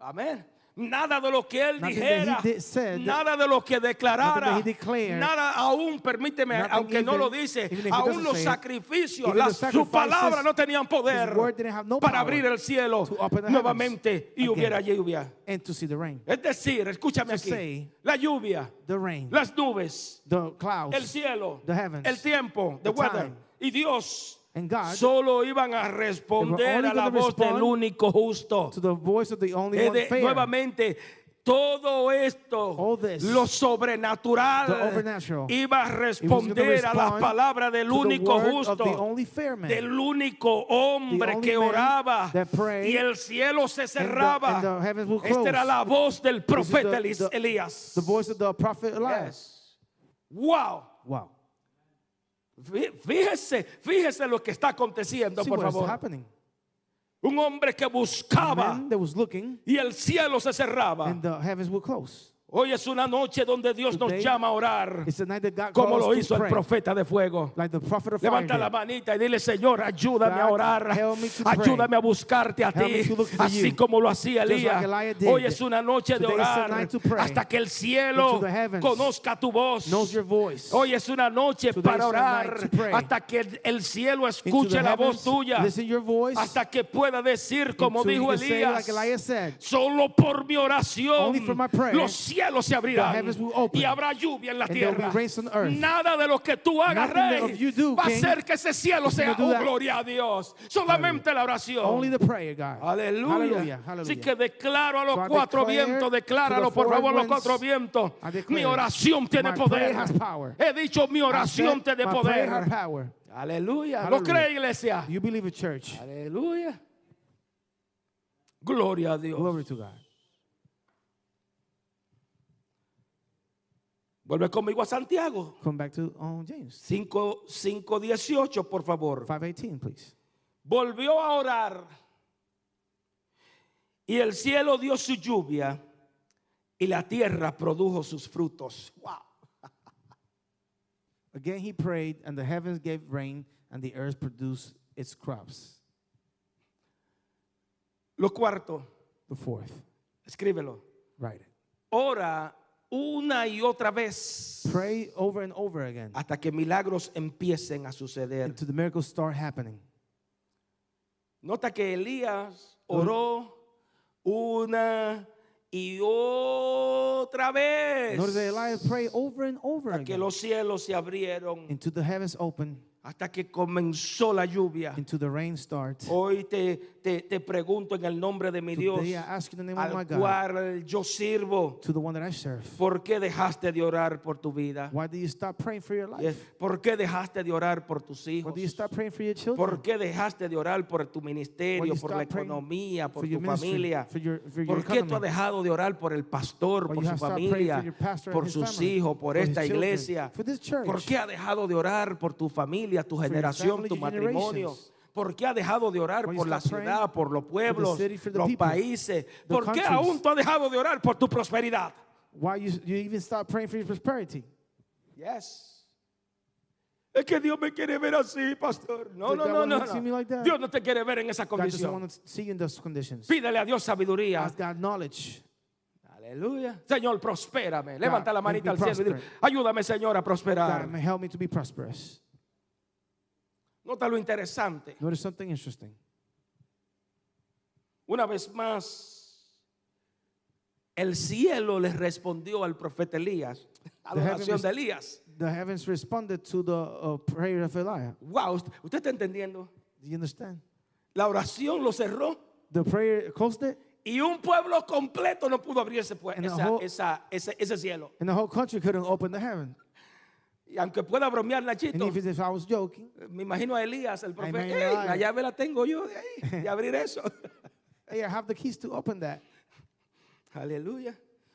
Amén. Nada de lo que él Nothing dijera, did- said, nada de lo que declarara, declared, nada aún, permíteme, aunque no lo dice, aún los sacrificios, las, sus palabras no tenían poder no para abrir el cielo nuevamente y hubiera lluvia. And to see the rain. Es decir, escúchame aquí, say, la lluvia, The rain. las nubes, The clouds. el cielo, The heavens. el tiempo, the The weather, time. y Dios And God solo iban a responder a la voz del único justo. to the voice of the only one fair. nuevamente, todo esto, this, lo sobrenatural, iba a responder a las palabras del único justo, man. del único hombre que oraba y el cielo se cerraba. and the Esta era la voz del profeta Elías. Yes. Wow. Wow. Fí- Fíjese, fíjese lo que está aconteciendo, See por what is favor. happening. Un hombre que buscaba that was looking, y el cielo se cerraba. and the heavens were closed. Hoy es una noche donde Dios nos llama a orar como lo hizo el profeta de fuego. like the prophet of fire Levanta la manita y dile, Señor, ayúdame a orar. Ayúdame a buscarte a ti. Así como lo hacía Elías. Hoy es una noche de orar hasta que el cielo conozca tu voz. Hoy es una noche para orar hasta que el- el cielo escuche la voz tuya. Hasta que pueda decir como dijo Elías. Solo por mi oración los cielos se abrirán y habrá lluvia en la tierra. Nada de lo que tú hagas, rey, do, va a hacer que ese cielo sea oh, gloria a Dios. Solamente la oración. Only the prayer, God. Aleluya. Así que declaro a los So cuatro vientos, decláralo por favor, los cuatro vientos. Mi oración tiene poder. He dicho, mi oración tiene poder. Aleluya. ¿Lo cree, iglesia? You believe it, church. Aleluya. Gloria a Dios. Glory to God. Vuelve conmigo a Santiago. Come back to um, James 5, 5, 18, por favor. 5:18, please. Volvió a orar y el cielo dio su lluvia y la tierra produjo sus frutos. Wow. (laughs) Again he prayed, and the heavens gave rain, and the earth produced its crops. Lo cuarto, The fourth. escríbelo. Write it. Ora una y otra vez Pray over and over again hasta que milagros empiecen a suceder. until the miracles start happening. Nota que Elías oró una y otra vez Notice that Elijah prayed over and over hasta que again los cielos se abrieron, until the heavens open, hasta que comenzó la lluvia. until the rain starts. Hoy te, te, te pregunto en el nombre de mi Dios, al cual yo sirvo, to the one that I serve. ¿por qué dejaste de orar por tu vida? Why do you stop praying for your Yes. life? ¿Por qué dejaste de orar por tus Why hijos? do you stop praying for your children? ¿Por qué dejaste de orar por tu ministerio, por la economía, por tu familia? ¿Por qué tú has dejado de orar por el pastor, por su familia, por sus hijos, por esta iglesia? ¿Por qué has dejado de orar por tu familia, tu your generación, tu matrimonio? ¿Por qué has dejado de orar por la ciudad, por los pueblos, los países? ¿Por qué aún tú has dejado de orar por tu prosperidad? Why you, you even stop praying for your prosperity? Yes. Es que Dios me quiere ver así, pastor. No, no, no, no. no. Dios no te quiere ver en esa condición. Pídele a Dios sabiduría. Ask God knowledge. Aleluya. Señor, prospérame. Levanta la manita al cielo ayúdame, Señor, a prosperar. Help me to be prosperous. Nota lo interesante. Notice something interesting. Una vez más, el cielo les respondió al profeta Elías, a la oración de Elías. The heavens responded to the uh, prayer of Elijah. Wow, ¿usted, está entendiendo? Do you understand? La oración lo cerró The prayer closed it, y un pueblo completo no pudo abrir ese, pue- And the esa- whole- esa- ese, ese cielo. and the whole country couldn't open the heaven. Y aunque pueda bromear Nachito, if I was joking, me imagino a Elías, el profeta, imagine "Ey, a la Elías." llave la tengo yo de ahí, de (laughs) abrir eso. (laughs) hey, I have the keys to open that. (laughs) Aleluya.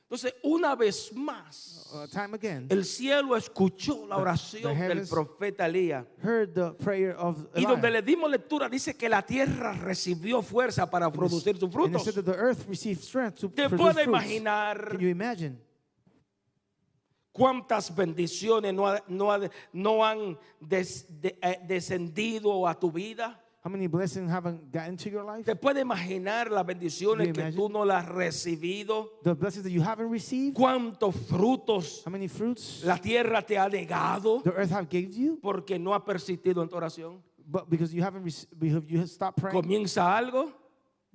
Entonces, una vez más, Uh, time again, el cielo escuchó la oración the del profeta Elías. heard the prayer of Y donde le dimos lectura, dice que la tierra recibió fuerza para producir sus frutos. ¿Te produce puede fruits. imaginar Can you imagine cuántas bendiciones no, ha- no ha- no han des- de- eh, descendido a tu vida? how many blessings haven't gotten to your life? ¿Te puede imaginar las bendiciones que tú no las has recibido? The blessings that you haven't received? ¿Cuántos frutos How many fruits la tierra te ha negado the earth have gave you? porque no ha persistido en tu oración? But because you haven't you have stopped praying, Comienza algo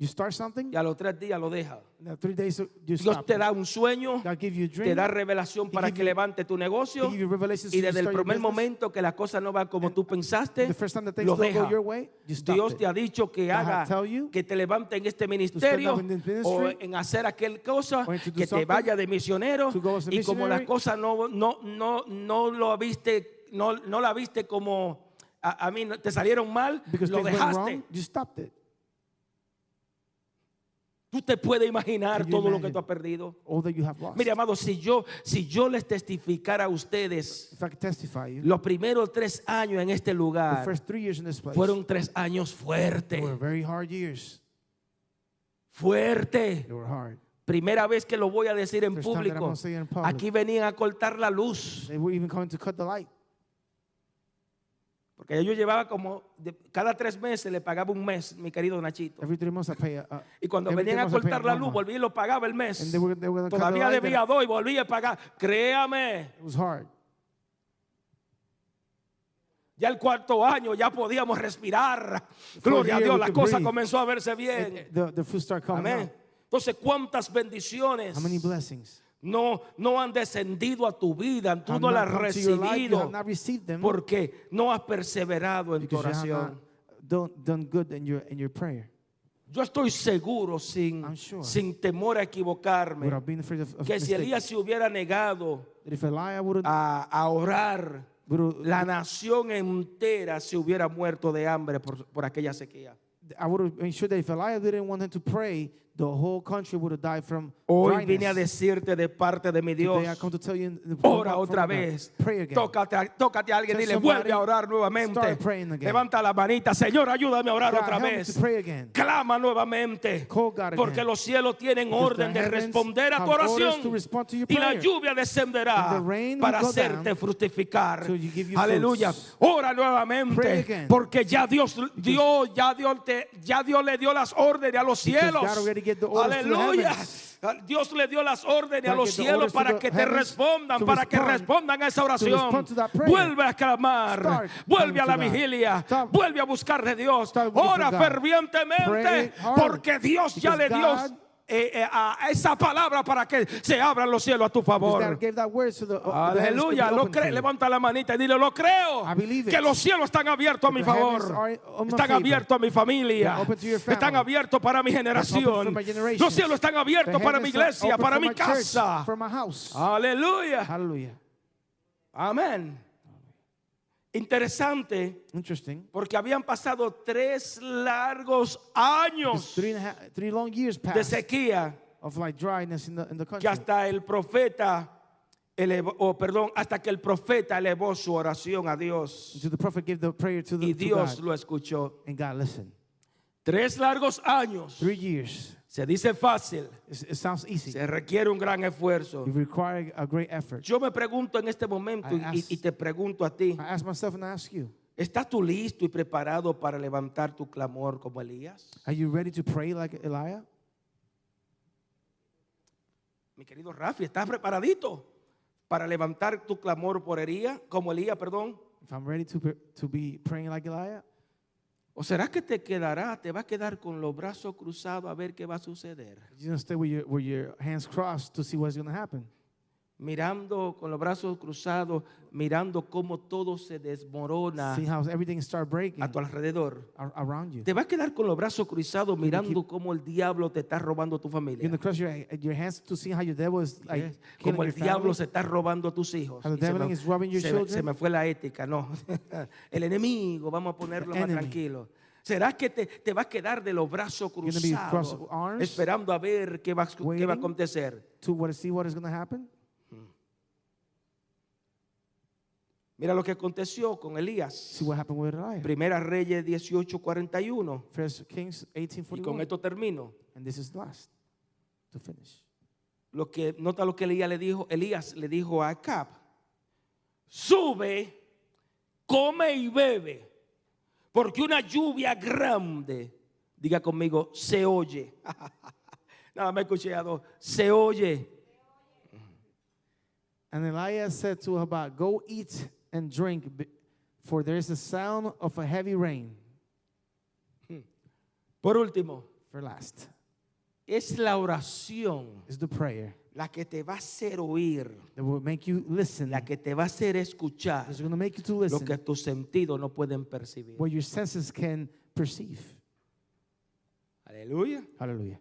you start something, y a los tres días lo deja. now three days you Dios te da un sueño, a te dream, da revelación para que you- levante tu negocio y desde el primer momento que las cosas no van como tú pensaste, lo deja. your way, Dios it. te ha dicho que God haga, you que te levante en este ministerio this o ministry, en hacer aquel cosa, que te vaya de misionero y como las cosas no, no, no, no lo viste, no, no la viste como a, a mí te salieron mal, because lo dejaste. wrong, you stopped it. Tú te puedes imaginar todo lo que tú has perdido. All that you have lost. Mire, amado, si yo, si yo les testificara a ustedes testify los primeros tres años en este lugar place fueron tres años fuertes. fuerte. Primera vez que lo voy a decir en First público. Aquí venían a cortar la luz. They were even coming to cut the light. Porque yo llevaba como, de- cada tres meses le pagaba un mes, mi querido Nachito. Every three months I pay. A, a- Y cuando venían a cortar la luz, volví y lo pagaba el mes. They were, they were Todavía debía dos y volví a pagar. Créame, It was hard. ya el cuarto año ya podíamos respirar. Gloria a Dios, la cosa breathe. comenzó a verse bien. the, the Amén. out. Entonces, ¿cuántas bendiciones How many blessings? No, no han descendido a tu vida? Tú no las has life, recibido them porque no has perseverado en tu oración. not done, done good in your, in your prayer. Yo estoy seguro, sin, sure. sin temor a equivocarme, of, of que si. Elías se hubiera negado a, a orar, la nación entera se hubiera muerto de hambre por, por aquella sequía. I would have made sure that if Elijah didn't want him to pray, the whole country would have died from Hoy vine a decirte de parte de mi Dios, Today I come to tell you, the- ora otra vez. Pray again. Tócate, tócate a alguien, Tell dile, somebody, vuelve a orar nuevamente. start praying again. Levanta la manita, Señor, ayúdame a orar God, otra help me vez. to pray again. Clama nuevamente. Call God Porque again. los cielos tienen Because orden de heavens responder a tu have orders oración. to respond to your Y la prayer. lluvia descenderá And the rain will para go hacerte down fructificar. give you Aleluya. fruits. Ora Pray nuevamente. again. Porque ya Dios, Dios, ya Dios, te, ya Dios le dio las órdenes a los Because cielos. God already the Aleluya. Dios le dio las órdenes a los cielos para que te respondan, para que respond- respondan a esa oración. Vuelve a clamar, vuelve a la vigilia, vuelve a buscar de Dios. Ora fervientemente porque Dios ya le dio eh, eh, a esa palabra para que se abran los cielos a tu favor. Aleluya, lo cree, levanta la manita y dile, lo creo. Que los cielos están abiertos a mi favor. Están abiertos a mi familia. Están abiertos para mi generación. Los cielos están abiertos para mi iglesia, para mi casa. Aleluya. Amén. Interesante Interesting. porque habían pasado tres largos años three, and a half, three long years de passed sequía of like dryness in the, in the que country. hasta el profeta elevó, o perdón, hasta que el profeta elevó su oración a Dios the prophet gave the prayer to, the, y to Dios God. lo escuchó. And God listened. Tres largos años. Three years. Se dice fácil, it sounds easy. se requiere un gran esfuerzo. It requires a great effort. Yo me pregunto en este momento I y, ask- y te pregunto a ti, I ask myself and I ask you, ¿estás tú listo y preparado para levantar tu clamor como Elías? are you ready to pray like Elijah? Mi querido Rafi, ¿estás preparadito para levantar tu clamor por Elías, como Elías, perdón? If I'm ready to, to be praying like Elijah? ¿O será que te quedará, te va a quedar con los brazos cruzados a ver qué va a suceder? You're to stay with your, with your hands crossed to see what's to happen. Mirando con los brazos cruzados, mirando cómo todo se desmorona See how everything start breaking a tu alrededor. ar- around you. Te va a quedar con los brazos cruzados mirando cómo el diablo te está robando tu familia. going to cross your, your hands to see how your devil is like Yes. killing Como el diablo se está robando a tus hijos. The se, devil me, is your se me- se me fue la ética, no. (laughs) el enemigo, vamos a ponerlo The más enemy. tranquilo. ¿Será que te, te va a quedar de los brazos cruzados, esperando a ver qué va, qué va a acontecer? To what, see what is going to happen? Mira lo que aconteció con Elías. See what happened with Elijah. Primera Reyes 18:41. First Kings Y con 1841. esto termino. And this is last to finish. Lo que nota lo que Elías le dijo, Elías le dijo a Acab, sube, come y bebe, porque una lluvia grande, diga conmigo, se oye. (laughs) Nada me he escuchado, se oye. And Elijah said to Habad, Go eat and drink, for there is a sound of a heavy rain. Por último, For last es la oración is the prayer la que te va a hacer oír, that will make you listen. la que te va a hacer escuchar It's going to make you to lo listen que tus sentidos no pueden percibir. what your senses can perceive. Aleluya. Hallelujah.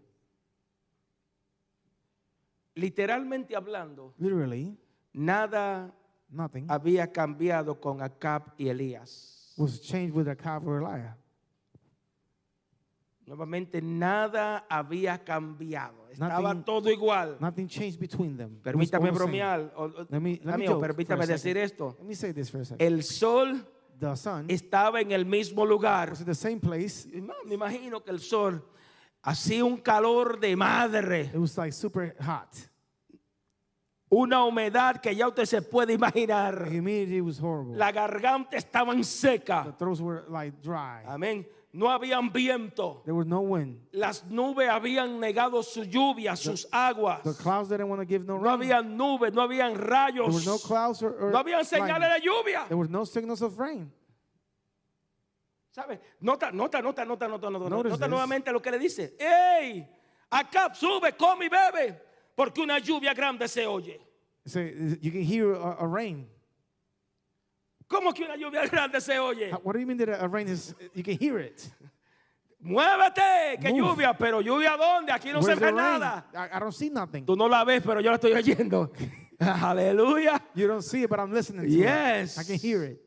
Literalmente hablando, Literally, nada nothing había cambiado con Acab y Elías. was changed with Acab or Elijah. Nuevamente, nada había cambiado. Estaba Nothing- todo igual. Nothing changed between them. Permítame bromear. o- Let me- let me amigo, joke permítame decir esto. Let me say this for a second. El sol The sun estaba en el mismo lugar. was in the same place. Me imagino que el sol Hacía un calor de madre, It was like super hot. Una humedad que ya usted se puede The imaginar. humidity was horrible. La garganta estaba The seca. throats were like dry. Amén. No habían viento. There was no wind. Las nubes habían negado su lluvia, sus aguas. The clouds didn't want to give no No rain. habían nubes, no habían rayos. There were no clouds or, or No habían señales lightning. de lluvia. There were no signals of rain. ¿Sabe? Nota, nota, nota, nota, nota, nota. Notice Nota this. nuevamente lo que le dice. ¡Ey! Acá sube, come y bebe. Porque una lluvia grande se oye. So you can hear a, a rain. ¿Cómo que una lluvia (laughs) grande se oye? What do you mean that a, a rain is? You can hear it. Muévete, que Move. lluvia, pero lluvia dónde? Aquí no se Where's ve the rain? nada. I, I don't see nothing. Tú no la ves, pero yo la estoy oyendo. (laughs) Aleluya. You don't see it, but I'm listening to Yes. it. I can hear it.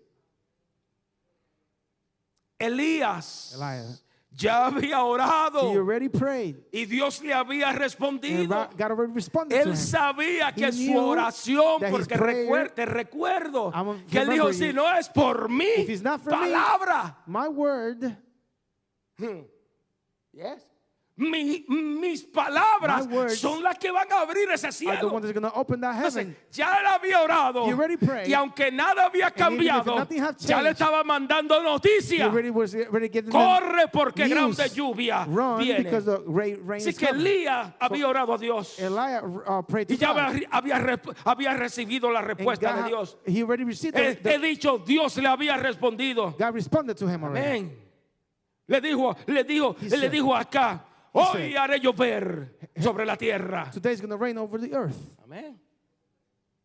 Elías Elijah. Ya había He orado already prayed. y Dios le había respondido. God already responded to Él him. sabía que He su oración, porque recuer- te recuerdo que él dijo, si no es por mí, for me, palabra. My word, Yes. Mi- mis palabras son las que van a abrir ese the cielo. Entonces, ya él había orado prayed. y aunque nada había cambiado, had ya le changed, estaba mandando noticia. already was already getting them Corre porque grande lluvia viene. the Así que. Elías había orado a Dios Elijah uh, y ya había, había había recibido la respuesta de God- Dios. He already received He, the, he the, dicho, Dios le había respondido. Amén. Le dijo, le dijo, He le said- dijo acá, hoy said- haré llover sobre la tierra. Today is going to rain over the earth. Amén.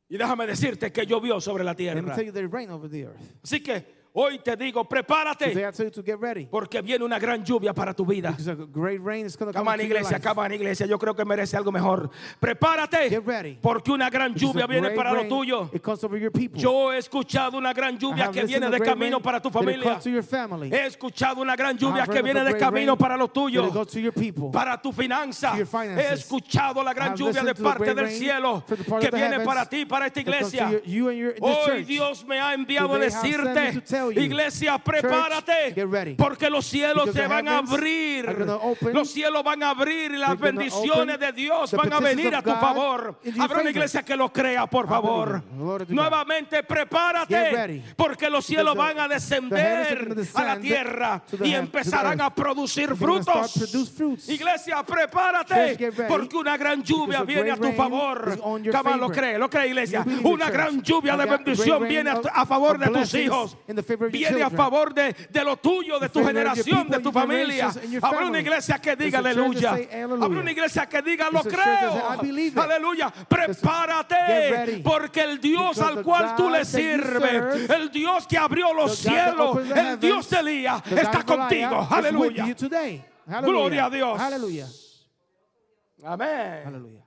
Y déjame decirte que llovió sobre la Let me tierra. tell you that it rain over the earth. Así que hoy te digo, Today prepárate I tell you to get ready. porque viene una gran lluvia para tu vida. Because a great rain is going to come on, iglesia, come on, iglesia. Yo creo que merece algo mejor. Prepárate Get ready. porque una gran lluvia viene para lo tuyo. It comes over your people. Yo he escuchado una gran lluvia que viene de camino para tu familia. to your family. He escuchado una gran lluvia que viene de camino para lo tuyo. to your people. Para tu finanza. To your finances. He escuchado la gran lluvia de parte del cielo que viene para ti, para esta iglesia. Hoy. Dios me ha enviado a Today decirte, tell you, iglesia, church, prepárate, get ready. porque los cielos se van a abrir. open. Los cielos van a abrir y las bendiciones open. de Dios van a venir a tu favor. Habrá una iglesia que lo crea, por favor. Nuevamente, prepárate, porque los cielos the- van a descender a la tierra y empezarán a producir frutos. Iglesia, prepárate, Church, porque una gran lluvia viene a tu favor. Cama lo cree, lo cree, iglesia. Una gran lluvia de bendición viene a, favor de tus hijos. Viene a favor de, de lo tuyo, de tu generación, de tu familia. Habrá una iglesia que diga aleluya. Habrá una iglesia que diga lo creo. Aleluya. Prepárate, porque el Dios al cual tú le sirves, el Dios que abrió los cielos, el Dios de Elías, está contigo. Aleluya. Gloria a Dios. Hallelujah. Amén.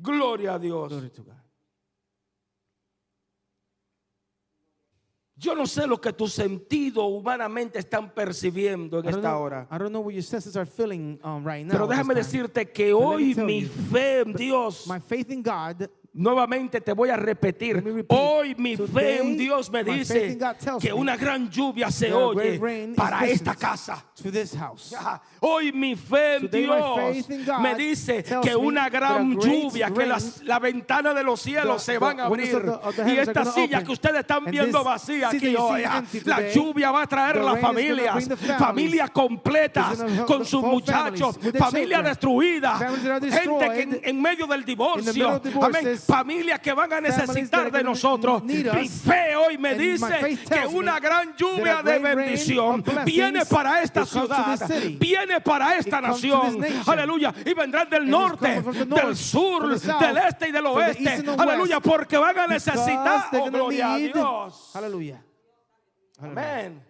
Gloria a Dios. Glory to God. Yo no sé lo que tus sentidos humanamente están percibiendo en esta know, hora. I don't know what your senses are feeling um, right now. Pero déjame decirte que But hoy mi you, fe en Dios, My faith in God nuevamente te voy a repetir, hoy mi fe en Dios me dice que una gran lluvia se oye para esta casa. to this house. Ajá. Hoy mi fe en Dios me dice que una gran lluvia, que las, la ventana de los cielos se van a abrir. y esta silla que ustedes están viendo vacía aquí hoy, la lluvia va a traer the la rain is gonna familia, bring the families. familia completa, It's gonna help con sus muchachos, families with their familia children. destruida, Families that are gente que en, medio del divorcio, amén, familias que van a necesitar de nosotros. Mi fe hoy me dice que una gran lluvia de bendición viene para esta ciudad, viene para esta nación, aleluya, y vendrán del norte, del sur, del este y del oeste, aleluya, porque van a necesitar, oh gloria a Dios, Hallelujah. Hallelujah. amén.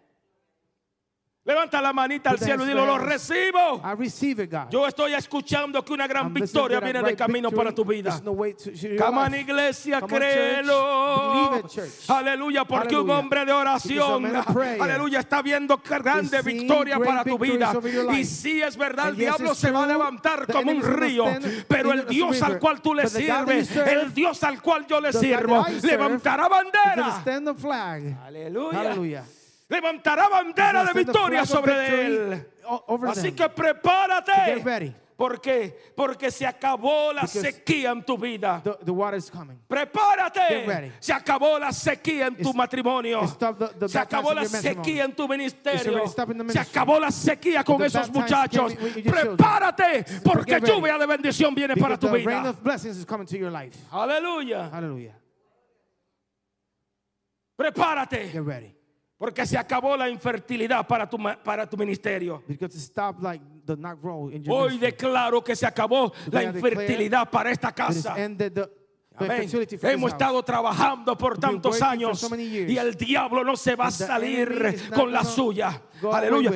Levanta la manita al cielo y dilo, lo recibo. I receive it, God. Yo estoy escuchando que una gran I'm victoria viene de camino para tu vida. No Come on, iglesia, Come créelo. Church. Aleluya, porque un hombre de oración, aleluya, está viendo grande victoria para tu vida. Y si es verdad, el diablo se va a levantar como un río. Pero el Dios al cual tú le sirves, el Dios al cual yo le sirvo, levantará bandera. Aleluya. Levantará bandera de the victoria sobre él. Así que prepárate. Get ready. ¿Por qué? Porque se acabó la Because sequía en tu vida. The, the water is coming. Prepárate. Se acabó la sequía en tu It's- matrimonio. the- the Se acabó la sequía en tu ministerio. the Se acabó la sequía con The esos muchachos. Prepárate porque lluvia de bendición viene para tu the rain vida. of blessings is coming to your life. Aleluya. Prepárate Get ready. Porque se acabó la infertilidad para tu, para tu ministerio. Because it stopped like the not grow in your Hoy declaro que se acabó la Today declare infertilidad para esta casa. the Amén. Hemos estado trabajando por tantos años y el diablo no se va a salir con la suya. Aleluya.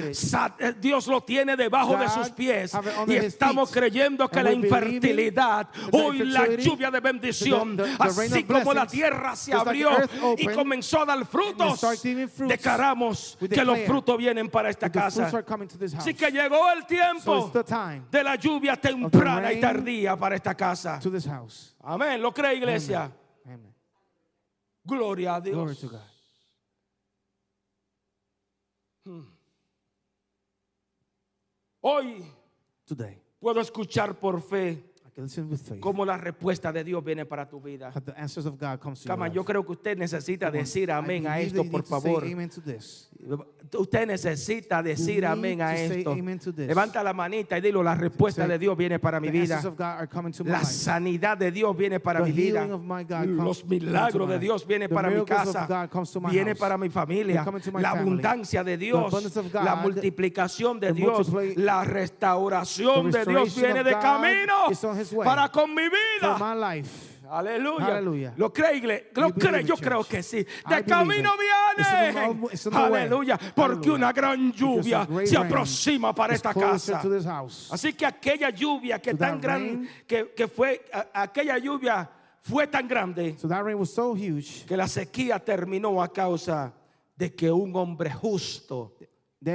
eh, Dios lo tiene debajo de sus pies y estamos creyendo que la infertilidad, hoy la lluvia de bendición, así como la tierra se abrió y comenzó a dar frutos, declaramos que los frutos vienen para esta casa. Así que llegó el tiempo de la lluvia temprana y tardía para esta casa. Amén. ¿Lo cree, iglesia? Amen. Gloria a Glory Dios. to God. Hoy Today, puedo escuchar por fe I can listen with faith. cómo la respuesta de Dios viene para tu vida. How the answers of God comes to Cama, your yo creo que usted necesita Come decir amén a esto, por favor. Usted necesita decir amén a esto. Levanta la manita y dilo, la respuesta de Dios viene para mi vida. La sanidad de Dios viene para mi vida. Los milagros de. Dios vienen para mi casa. Viene para mi familia. La abundancia de Dios. La multiplicación de Dios. La restauración de Dios viene de camino his way. para con mi For vida. my life. Aleluya. Aleluya. Lo cree, Lo cree. Yo church. creo que sí. De camino viene. Aleluya. Porque Hallelujah. una gran lluvia se aproxima para esta casa. Así que aquella lluvia que So tan that rain- que, que fue, a- aquella lluvia fue tan grande So that rain was so huge. que la sequía terminó a causa de que un hombre justo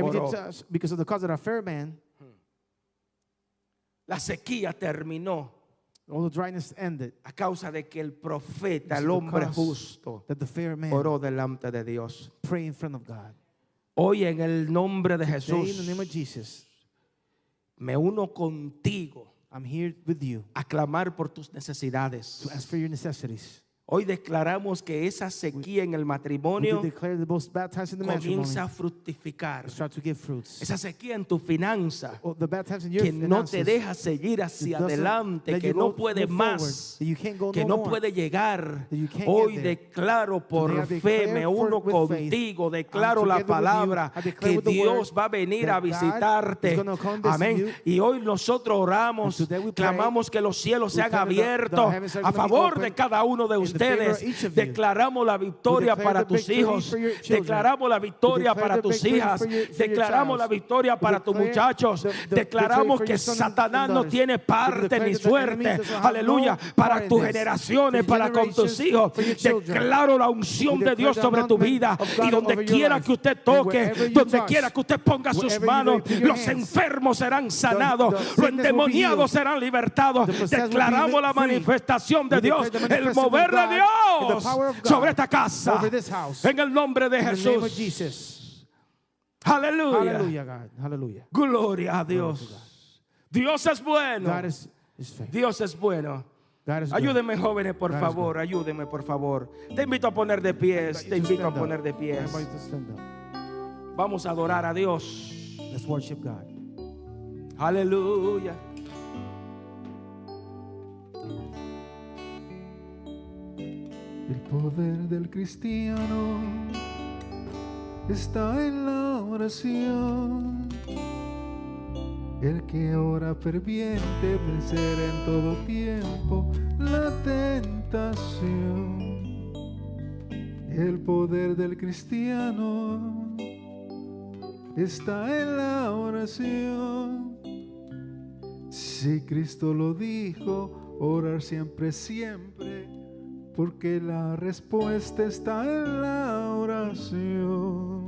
oró. because of the cause of a fair man, La sequía terminó all the dryness ended. a causa de que el profeta, el hombre justo, That the fair man oró delante de Dios. pray in front of God. Hoy en el nombre de Today, in the Jesús name of Jesus, me uno contigo I'm here with you a clamar por tus necesidades. to ask for your necessities. Hoy declaramos que esa sequía en el matrimonio comienza a fructificar. Esa sequía en tu finanza que no te deja seguir hacia adelante, que no puede más, que no puede llegar. Hoy declaro por fe, me uno contigo, declaro la palabra que Dios va a venir a visitarte. Amén. Y hoy nosotros oramos, clamamos que los cielos sean abiertos a favor de cada uno de of ustedes. Declaramos la victoria para tus hijos. Declaramos la victoria para tus hijas. Declaramos la victoria para tus muchachos. Declaramos que Satanás no tiene parte ni suerte. Aleluya. Para tus generaciones, para con tus hijos. Declaro la unción de Dios sobre tu vida. Y donde quiera que usted toque, donde quiera que usted ponga sus manos, los enfermos serán sanados. Los endemoniados serán libertados. Declaramos la manifestación de Dios. El mover de Dios power of God sobre esta casa. over this house. En el nombre de Jesús. Aleluya. Gloria a Dios. Dios es bueno. Dios es bueno. Ayúdenme jóvenes, por favor, ayúdenme por favor. Te invito a poner de pies, te invito a poner de pies. Vamos a adorar a Dios. Let's worship God. Aleluya. El poder del cristiano está en la oración. El que ora ferviente vencerá en todo tiempo la tentación. El poder del cristiano está en la oración. Si Cristo lo dijo, orar siempre, siempre, porque la respuesta está en la oración.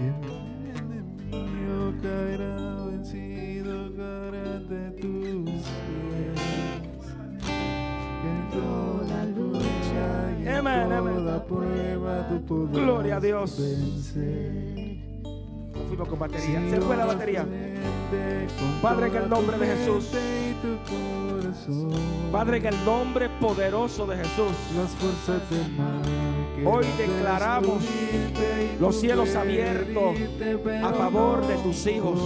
El enemigo caerá vencido, caerá de tus pies. En toda lucha y en amén. toda prueba tu podrás Gloria a Dios. vencer. Nos fuimos con batería. Se fue la batería. Padre, en el nombre de Jesús. Tu corazón. Padre, en el nombre poderoso de Jesús. Las fuerzas del mal que Hoy declaramos los cielos abiertos a favor de tus hijos.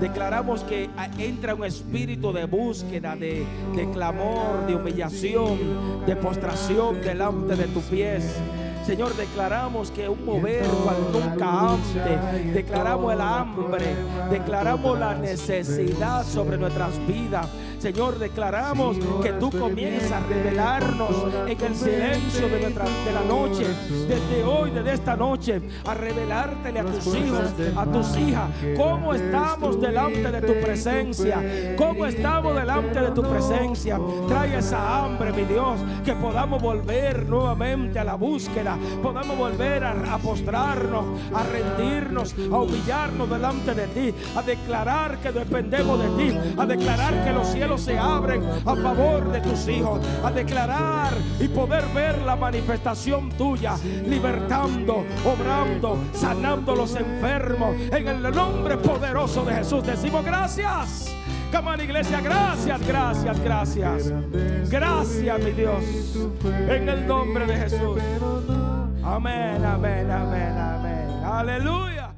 Declaramos que entra un espíritu de búsqueda, de, de clamor, de humillación, de postración delante de tus pies. Señor, declaramos que un mover cual nunca antes. Declaramos el hambre, declaramos la necesidad sobre nuestras vidas. Señor, declaramos que tú comienzas a revelarnos en el silencio de, nuestra, de la noche, desde hoy, desde esta noche, a revelártele a tus hijos, a tus hijas, cómo estamos delante de tu presencia, cómo estamos delante de tu presencia. Trae esa hambre, mi Dios, que podamos volver nuevamente a la búsqueda, podamos volver a, a postrarnos, a rendirnos, a humillarnos delante de ti, a declarar que dependemos de ti, a declarar que los cielos se abren a favor de tus hijos, a declarar y poder ver la manifestación tuya, libertando, obrando, sanando los enfermos. En el nombre poderoso de Jesús decimos gracias. Come on, iglesia, gracias, gracias, gracias. Gracias, mi Dios. En el nombre de Jesús. Amén, amén, amén, amén. Aleluya.